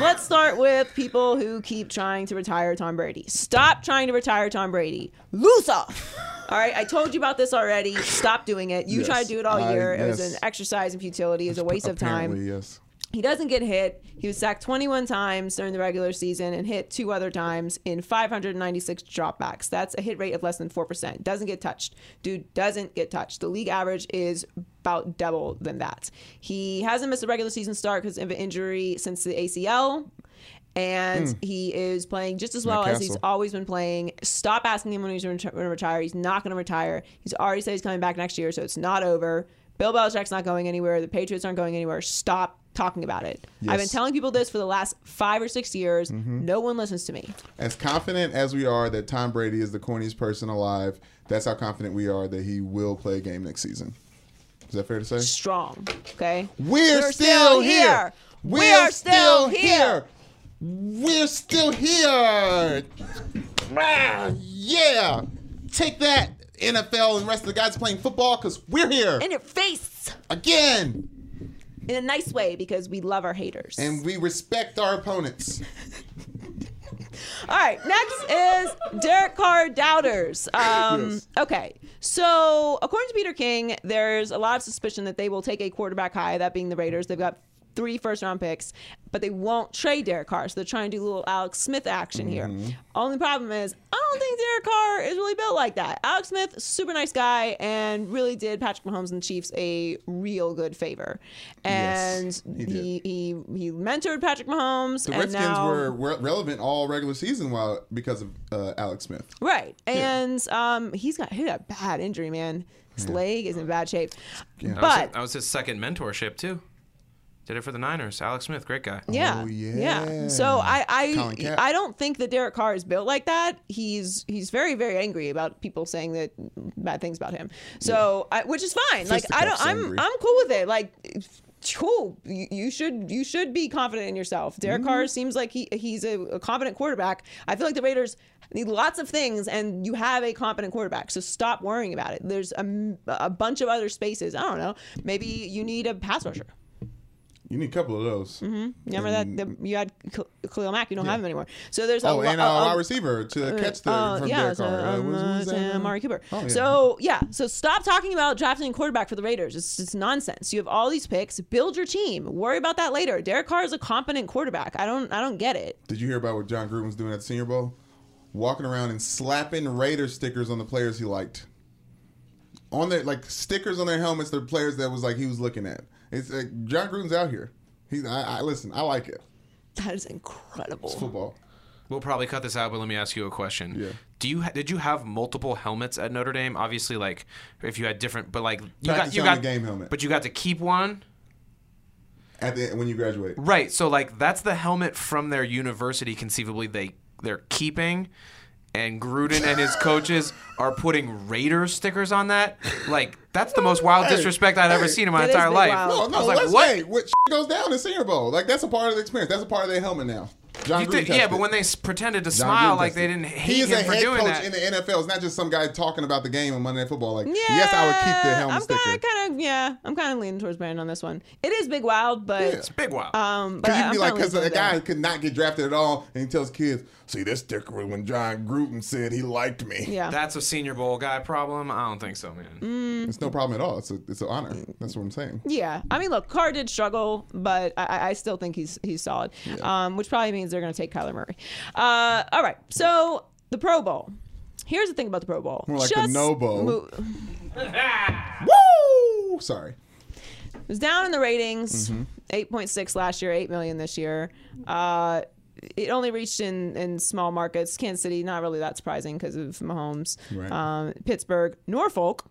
let's start with people who keep trying to retire Tom Brady. Stop trying to retire Tom Brady. Loser. All right, I told you about this already. Stop doing it. You Yes, tried to do it all I- year. It was an exercise in futility. It was a waste of time. Yes. He doesn't get hit. He was sacked 21 times during the regular season and hit two other times in 596 dropbacks. That's a hit rate of less than 4%. Doesn't get touched. Dude doesn't get touched. The league average is about double than that. He hasn't missed a regular season start because of an injury since the ACL. And hmm. he is playing just as well as he's always been playing. Stop asking him when he's going to retire. He's not going to retire. He's already said he's coming back next year, so it's not over. Bill Belichick's not going anywhere. The Patriots aren't going anywhere. Stop talking about it. I've been telling people this for the last five or six years. No one listens to me. As confident as we are that Tom Brady is the corniest person alive, that's how confident we are that he will play a game next season. Is that fair to say? Strong. Okay. We're, still, here. We're still here. We're still here. Ah, yeah. Take that, NFL and rest of the guys playing football, because we're here In your face. again. In a nice way because we love our haters. And we respect our opponents. All right, next is Derek Carr doubters. Um, Yes. Okay, so according to Peter King, there's a lot of suspicion that they will take a quarterback high, that being the Raiders. They've got three first round picks, but they won't trade Derek Carr. So they're trying to do a little Alex Smith action here. Only problem is, I don't think Derek Carr is really built like that. Alex Smith, super nice guy, and really did Patrick Mahomes and the Chiefs a real good favor. And Yes, he he, he he mentored Patrick Mahomes. The and Redskins now, were re- relevant all regular season while because of uh, Alex Smith. Right. And um, he's got he had a bad injury, man. His leg is in bad shape. That was, But that was his second mentorship too. Did it for the Niners. Alex Smith, great guy. yeah, Oh, yeah. yeah. So I I I don't think that Derek Carr is built like that. He's he's very very angry about people saying that bad things about him. So I, which is fine. Like I don't I'm angry. I'm cool with it. Like. cool. You, you should you should be confident in yourself. Derek Carr seems like he he's a, a competent quarterback. I feel like the Raiders need lots of things, and you have a competent quarterback. So stop worrying about it. There's a, a bunch of other spaces. I don't know. Maybe you need a pass rusher. You need a couple of those. Mm-hmm. Remember that the, you had Khalil Mack. You don't have him anymore. So there's a Oh, lo- and a- uh, a- wide receiver to catch the uh, from yeah, Derek so, Carr. Uh, um, uh, his name? Amari Cooper. Oh, yeah. So yeah, so stop talking about drafting a quarterback for the Raiders. It's just nonsense. You have all these picks. Build your team. Worry about that later. Derek Carr is a competent quarterback. I don't. I don't get it. Did you hear about what Jon Gruden was doing at the Senior Bowl? Walking around and slapping Raider stickers on the players he liked. On their like stickers on their helmets, the players that was like he was looking at. It's like Jon Gruden's out here. He's I, I listen. I like it. That is incredible. It's football. We'll probably cut this out, but let me ask you a question. Yeah. Do you ha- did you have multiple helmets at Notre Dame? Obviously, like if you had different, but like you Practice got you helmet, got game helmet. but you got to keep one. At the when you graduate. Right. So like that's the helmet from their university. Conceivably, they they're keeping, and Gruden and his coaches are putting Raider stickers on that. Like that's the most wild Hey, disrespect I've ever seen in my entire life. wild. No, I was like, let's what? hey, what goes down in Senior Bowl? Like that's a part of the experience. That's a part of their helmet now. John You Gruden think- yeah, touched but when they s- pretended to John smile Gruden like they didn't hate He is him a for head doing coach that. in the NFL. It's not just some guy talking about the game on Monday Night Football. Like, Yeah, yes, I would keep the helmet I'm sticker. Kinda, kind of, yeah, I'm kind of leaning towards Brandon on this one. It is big wild, but Yeah. Big wild. um, but Because you'd I'm be like, because leaning a guy could not get drafted at all, and he tells kids, "See, this sticker when Jon Gruden said he liked me." Yeah. That's a Senior Bowl guy problem. I don't think so, man. Mm. It's no problem at all. It's a, it's an honor. That's what I'm saying. Yeah, I mean, look, Carr did struggle, but I, I still think he's he's solid. Um, which probably means they're going to take Kyler Murray. Uh, all right, so the Pro Bowl. Here's the thing about the Pro Bowl. More like the No Bowl. mo- Woo! Sorry. it was down in the ratings. Mm-hmm. 8.6 last year, 8 million this year. Uh, it only reached in, in small markets. Kansas City, not really that surprising because of Mahomes. Right. Um, Pittsburgh, Norfolk,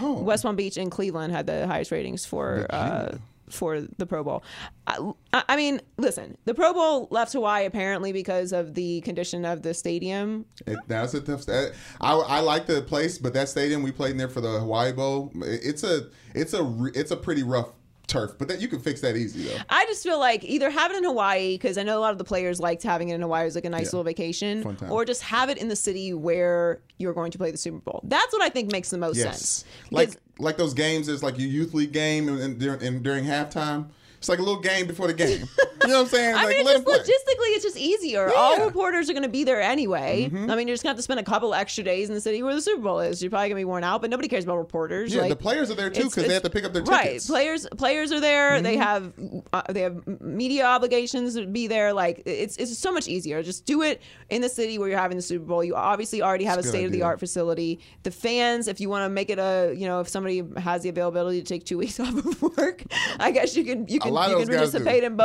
Oh, West Palm Beach and Cleveland had the highest ratings for uh, for the Pro Bowl. I, I mean, listen, the Pro Bowl left Hawaii apparently because of the condition of the stadium. It, that's a tough. sta- I I like the place, but that stadium we played in there for the Hawaii Bowl. It's a it's a it's a pretty rough turf, but that you can fix that easy though. I just feel like either have it in Hawaii because I know a lot of the players liked having it in Hawaii as like a nice Yeah. little vacation, Fun time. or just have it in the city where you're going to play the Super Bowl. That's what I think makes the most Yes, sense. like like those games. It's like your youth league game and, and, and during halftime. It's like a little game before the game. You know what I'm saying? I like mean, just logistically, it's just easier. Yeah. All reporters are going to be there anyway. Mm-hmm. I mean, you're just going to have to spend a couple extra days in the city where the Super Bowl is. You're probably going to be worn out, but nobody cares about reporters. Yeah, like, the players are there too because they have to pick up their right. tickets. Mm-hmm. Players players are there. They have uh, they have media obligations to be there. Like it's it's so much easier. Just do it in the city where you're having the Super Bowl. You obviously already have It's a state of the art facility. The fans, if you want to make it a you know if somebody has the availability to take two weeks off of work, I guess you can you can you can guys do. Mm-hmm. participate in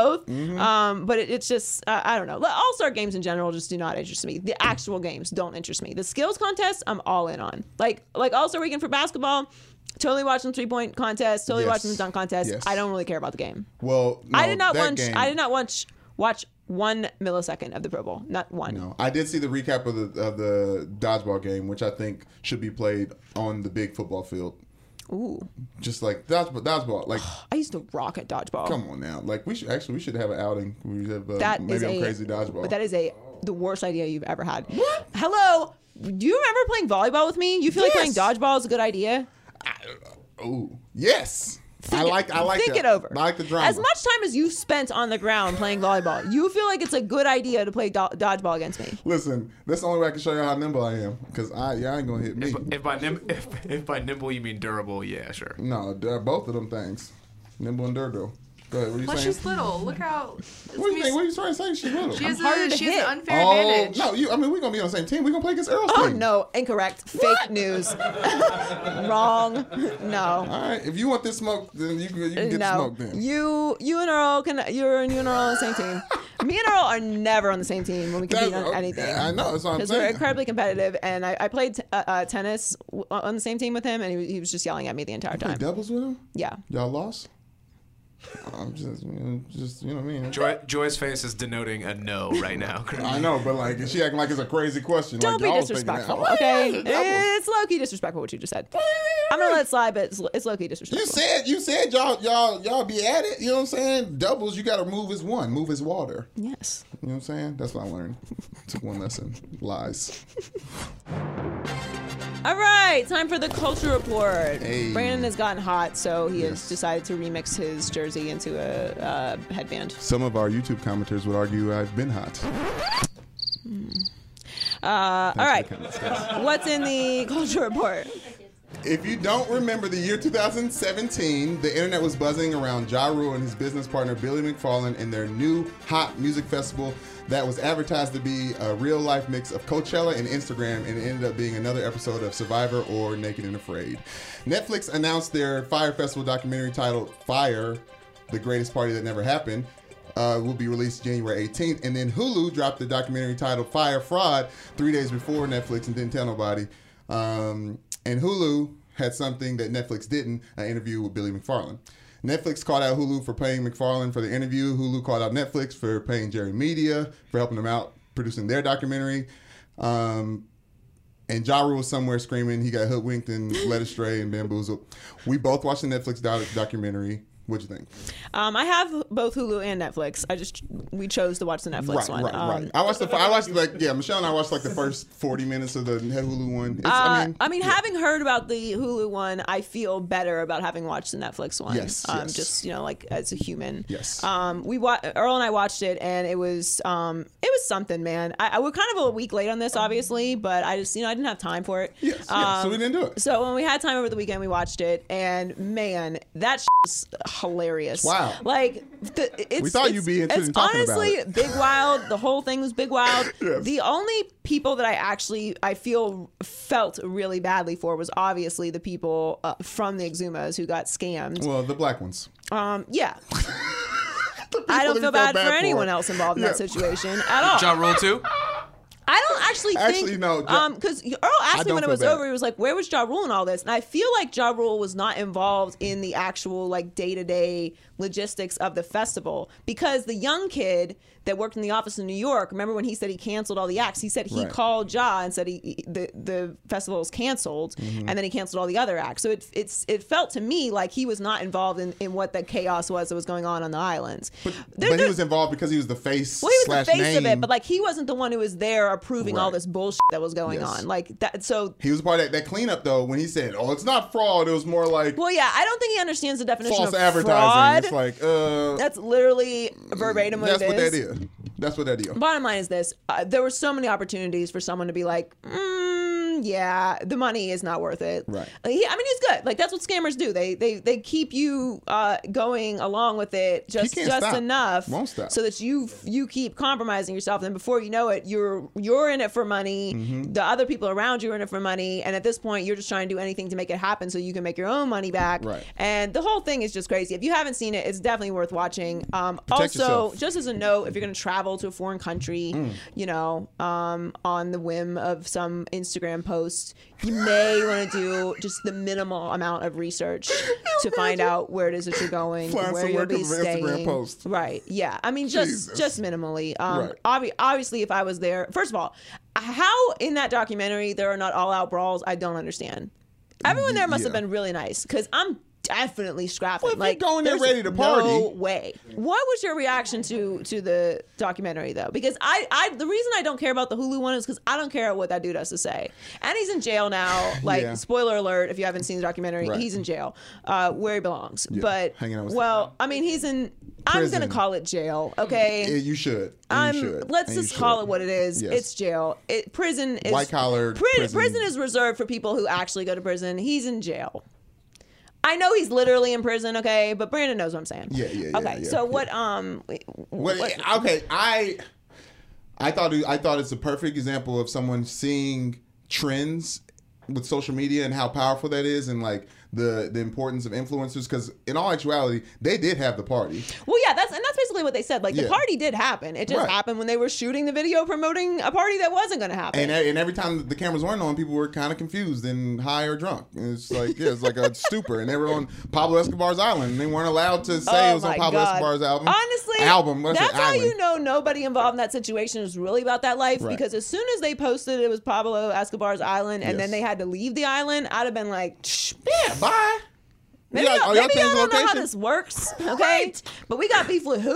both. Um, but it, it's just uh, I don't know. All star games in general just do not interest me. The actual games don't interest me. The skills contest, I'm all in on. Like like All Star Weekend for basketball. Totally watching three point contest. Totally Yes. watching the dunk contest. Yes. I don't really care about the game. Well, no, I did not watch. Game, I did not watch watch one millisecond of the Pro Bowl. Not one. No, I did see the recap of the of the dodgeball game, which I think should be played on the big football field. Ooh, Just like dodgeball, dodgeball. Like, I used to rock at dodgeball. come on now. Like, we should actually we should have an outing. We should have uh, That maybe is I'm a crazy dodgeball. But that is a the worst idea you've ever had. What? Hello. Do you remember playing volleyball with me? You feel like playing Yes. dodgeball is a good idea? oh yes, I Think it- like I like think that. it over. I like the drama. As much time as you spent on the ground playing volleyball, you feel like it's a good idea to play do- dodgeball against me. Listen, that's the only way I can show you how nimble I am. Because I, y'all ain't gonna hit me. If by nim- if, if by nimble you mean durable, yeah, sure. No, they're both of them things. Nimble and Durgo. Go ahead. What are you Well, saying? she's little. Look how. What do you think? What are you trying to say? She's little. She has, harder a, to she has hit. an unfair oh advantage. no, you. I mean, we're gonna be on the same team. We're gonna play against Earl's Oh team. no, incorrect. Fake news. Wrong. No. All right. If you want this smoke, then you can, you can get the no, smoke. Then you you and Earl can you're and you and Earl on the same team. Me and Earl are never on the same team when we compete That's- on anything. I know. That's what I'm Because we're saying. incredibly competitive, and I, I played t- uh, uh, tennis w- on the same team with him, and he, was- he was just yelling at me the entire Play time. doubles with him. Yeah, Y'all lost. I'm just, you know, just you know what I mean. Joy, Joy's face is denoting a no right now. I know, but like is she acting like it's a crazy question. Don't like, be y'all was thinking that. disrespectful, okay? "Yeah, that was- It's low key disrespectful what you just said. I'm gonna let it slide, but it's, it's low key disrespectful. You said you said y'all y'all y'all be at it. You know what I'm saying? Doubles, you got to move as one, move as water. yes. You know what I'm saying? That's what I learned. Took one lesson. Lies. All right, time for the culture report. Hey. Brandon has gotten hot, so he Yes. has decided to remix his jersey into a uh, headband. Some of our YouTube commenters would argue I've been hot. Uh, all right, what's in the culture report? If you don't remember the year 2017, the internet was buzzing around Ja Rule and his business partner Billy McFarland and their new hot music festival that was advertised to be a real life mix of Coachella and Instagram, and it ended up being another episode of Survivor or Naked and Afraid. Netflix announced their Fyre Festival documentary titled Fyre, the greatest party that never happened. Uh, will be released January 18th, and then Hulu dropped the documentary titled Fyre Fraud three days before Netflix and didn't tell nobody. Um, and Hulu had something that Netflix didn't an interview with Billy McFarland. Netflix called out Hulu for paying McFarland for the interview. Hulu called out Netflix for paying Jerry Media for helping them out producing their documentary. Um, and Ja was somewhere screaming he got hoodwinked and led astray and bamboozled. We both watched the Netflix doc- documentary. What'd you think? Um, I have both Hulu and Netflix. I just we chose to watch the Netflix right, one. right, Um, right. I watched the. I watched like yeah. Michelle and I watched like the first forty minutes of the Hulu one. It's, Uh, I mean, yeah. having heard about the Hulu one, I feel better about having watched the Netflix one. Yes, um, yes. just you know, like as a human. Yes. Um, we wa- Earl and I watched it, and it was um, it was something, man. I, I we're kind of a week late on this, obviously, but I just you know I didn't have time for it. Yes, yeah, so we didn't do it. So when we had time over the weekend, we watched it, and man, that hilarious. Wow. Like the, it's, We thought it's- you'd be interested it's in talking about honestly it. big wild. The whole thing was big wild. Yes. The only people that I actually I feel felt really badly for was obviously the people uh, from the Exumas who got scammed. well, the black ones. Um, yeah. I don't feel we felt bad, for for. anyone else involved in Yeah. that situation at all. Ja Rule too. I don't actually think. Actually, no, Ja- Um, because Earl asked me when it was bad. over, he was like, "Where was Ja Rule in all this?" And I feel like Ja Rule was not involved in the actual like day to day logistics of the festival because the young kid that worked in the office in New York, remember when he said he canceled all the acts? He said he Right. called Ja and said he, he- the the festival was canceled, Mm-hmm. and then he canceled all the other acts. So it it's it felt to me like he was not involved in, in what the chaos was that was going on on the islands. There- but he was involved because he was the face. well, he was slash the face of name. it, but like he wasn't the one who was there approving all this bullshit that was going Yes. on. Like that. So, he was part of that, that cleanup though. When he said, "Oh, it's not fraud," it was more like well, yeah, I don't think he understands the definition false of advertising. fraud. It's like, uh, That's literally verbatim what that's what is. that is. That's what that is. Bottom line is this: uh, there were so many opportunities for someone to be like, mm, "Yeah, the money is not worth it." Right. Uh, he, I mean, he's good. Like that's what scammers do. They they they keep you uh, going along with it just just stop. enough, Won't stop. so that you you keep compromising yourself. And before you know it, you're you're in it for money. Mm-hmm. The other people around you are in it for money. And at this point, you're just trying to do anything to make it happen so you can make your own money back. Right. And the whole thing is just crazy. If you haven't seen it, it's definitely worth watching. Um, also, yourself. just as a note, if you're going to travel to a foreign country, Mm. you know, um, on the whim of some Instagram post, you may want to do just the minimal amount of research to find out where it is that you're going, Flying where you'll be 'cause of an Instagram staying. post. Right? Yeah. I mean, just Jesus. just minimally. Um, Right. obvi- obviously, if I was there, first of all, how in that documentary there are not all out brawls, I don't understand. Everyone there must have Yeah. been really nice because I'm definitely scrapping. Well, if you're like going there there's ready to party. No party. way. What was your reaction to to the documentary though? Because I I the reason I don't care about the Hulu one is because I don't care what that dude has to say. And he's in jail now. Like Yeah. spoiler alert, if you haven't seen the documentary, Right. he's in jail, uh, where he belongs. Yeah, But hanging out with- well, I mean, he's in. I'm gonna call it jail. Okay. Yeah, you should. And I'm, you should. let's And just call should. it what it is. Yes. It's jail. It, prison is White-collar pri- prison. prison is reserved for people who actually go to prison. He's in jail. I know he's literally in prison, okay, but Brandon knows what I'm saying. Yeah, yeah, yeah, Okay, yeah, so yeah. what? Um, Well, what- okay, I I thought it, I thought it's a perfect example of someone seeing trends with social media and how powerful that is, and like the the importance of influencers. Because in all actuality, they did have the party. Well, yeah, that's and that's what they said. Like Yeah. the party did happen. It just Right. happened when they were shooting the video promoting a party that wasn't going to happen. And, and every time the cameras weren't on, people were kind of confused and high or drunk. And it's like, yeah, it's like a stupor. And they were on Pablo Escobar's island. And they weren't allowed to say Oh it was on my Pablo God. Escobar's album. Honestly, album. I say? that's how Island. you know nobody involved in that situation is really about that life. Right. Because as soon as they posted it was Pablo Escobar's island, and then Yes. they had to leave the island, I'd have been like, Shh, Yeah, bye. Maybe y'all- y'all, maybe y'all don't know how this works. Okay, but we got beef with who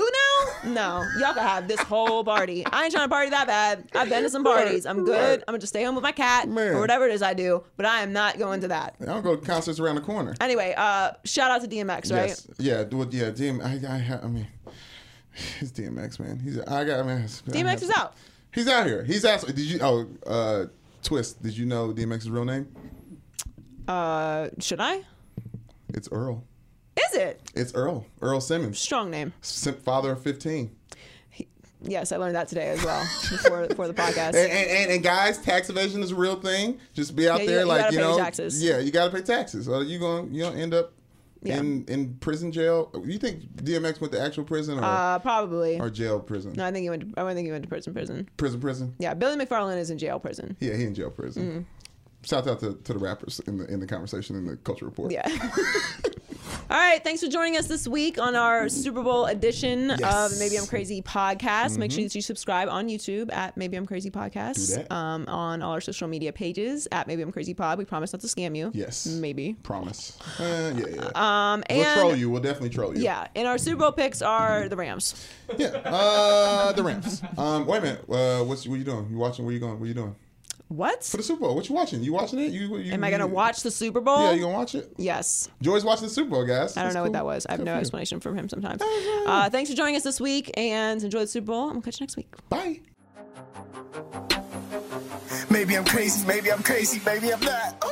now? No, y'all can have this whole party. I ain't trying to party that bad. I've been to some parties. I'm good. Right. I'm gonna just stay home with my cat Man. or whatever it is I do. But I am not going to that. I don't go to concerts around the corner. Anyway, uh, shout out to DMX, right? Yes. Yeah. do it- Yeah. DM. I. I, I mean, it's DMX, man. He's. I got. Man. DMX is out. He's out here. He's out. Did you? Oh, uh, twist. Did you know DMX's real name? Uh, should I? It's Earl. Is it It's Earl. Earl Simmons. strong name? Sim- Father of fifteen. Yes, I learned that today as well before before the podcast. And, and, and, guys, tax evasion is a real thing. Just be out Yeah, there, you like you pay know, taxes. yeah, you got to pay taxes. Or you going you gonna end up Yeah. in in prison jail. You think DMX went to actual prison or Uh, probably. or jail prison? No, I think he went. To, I think he went to prison. Prison. Prison, prison. Yeah, Billy McFarland is in jail. Prison. Yeah, he in jail prison. Mm-hmm. Shout out to, to the rappers in the in the conversation in the culture report. Yeah. All right. Thanks for joining us this week on our Super Bowl edition Yes. Mm-hmm. of Maybe I'm Crazy podcast. Make sure that you subscribe on YouTube at Maybe I'm Crazy podcast. Um, on all our social media pages at Maybe I'm Crazy Pod. We promise not to scam you. Yes. Maybe. Promise. Uh, yeah, yeah. Um, we'll and troll you. We'll definitely troll you. yeah, and our Super Bowl picks are the Rams. Yeah. Uh, the Rams. Um, wait a minute. Uh, what's what are you doing? You watching? Where are you going? What are you doing What? for the Super Bowl? What you watching? You watching it? You, you Am I gonna you- watch the Super Bowl? Yeah, you gonna watch it? Yes. Joy's watching the Super Bowl, guys. I don't That's know cool. what that was. I have Good no for you. explanation from him sometimes. Uh, thanks for joining us this week and enjoy the Super Bowl. and We'll catch you next week. Bye. Maybe I'm crazy, maybe I'm crazy, maybe I'm not.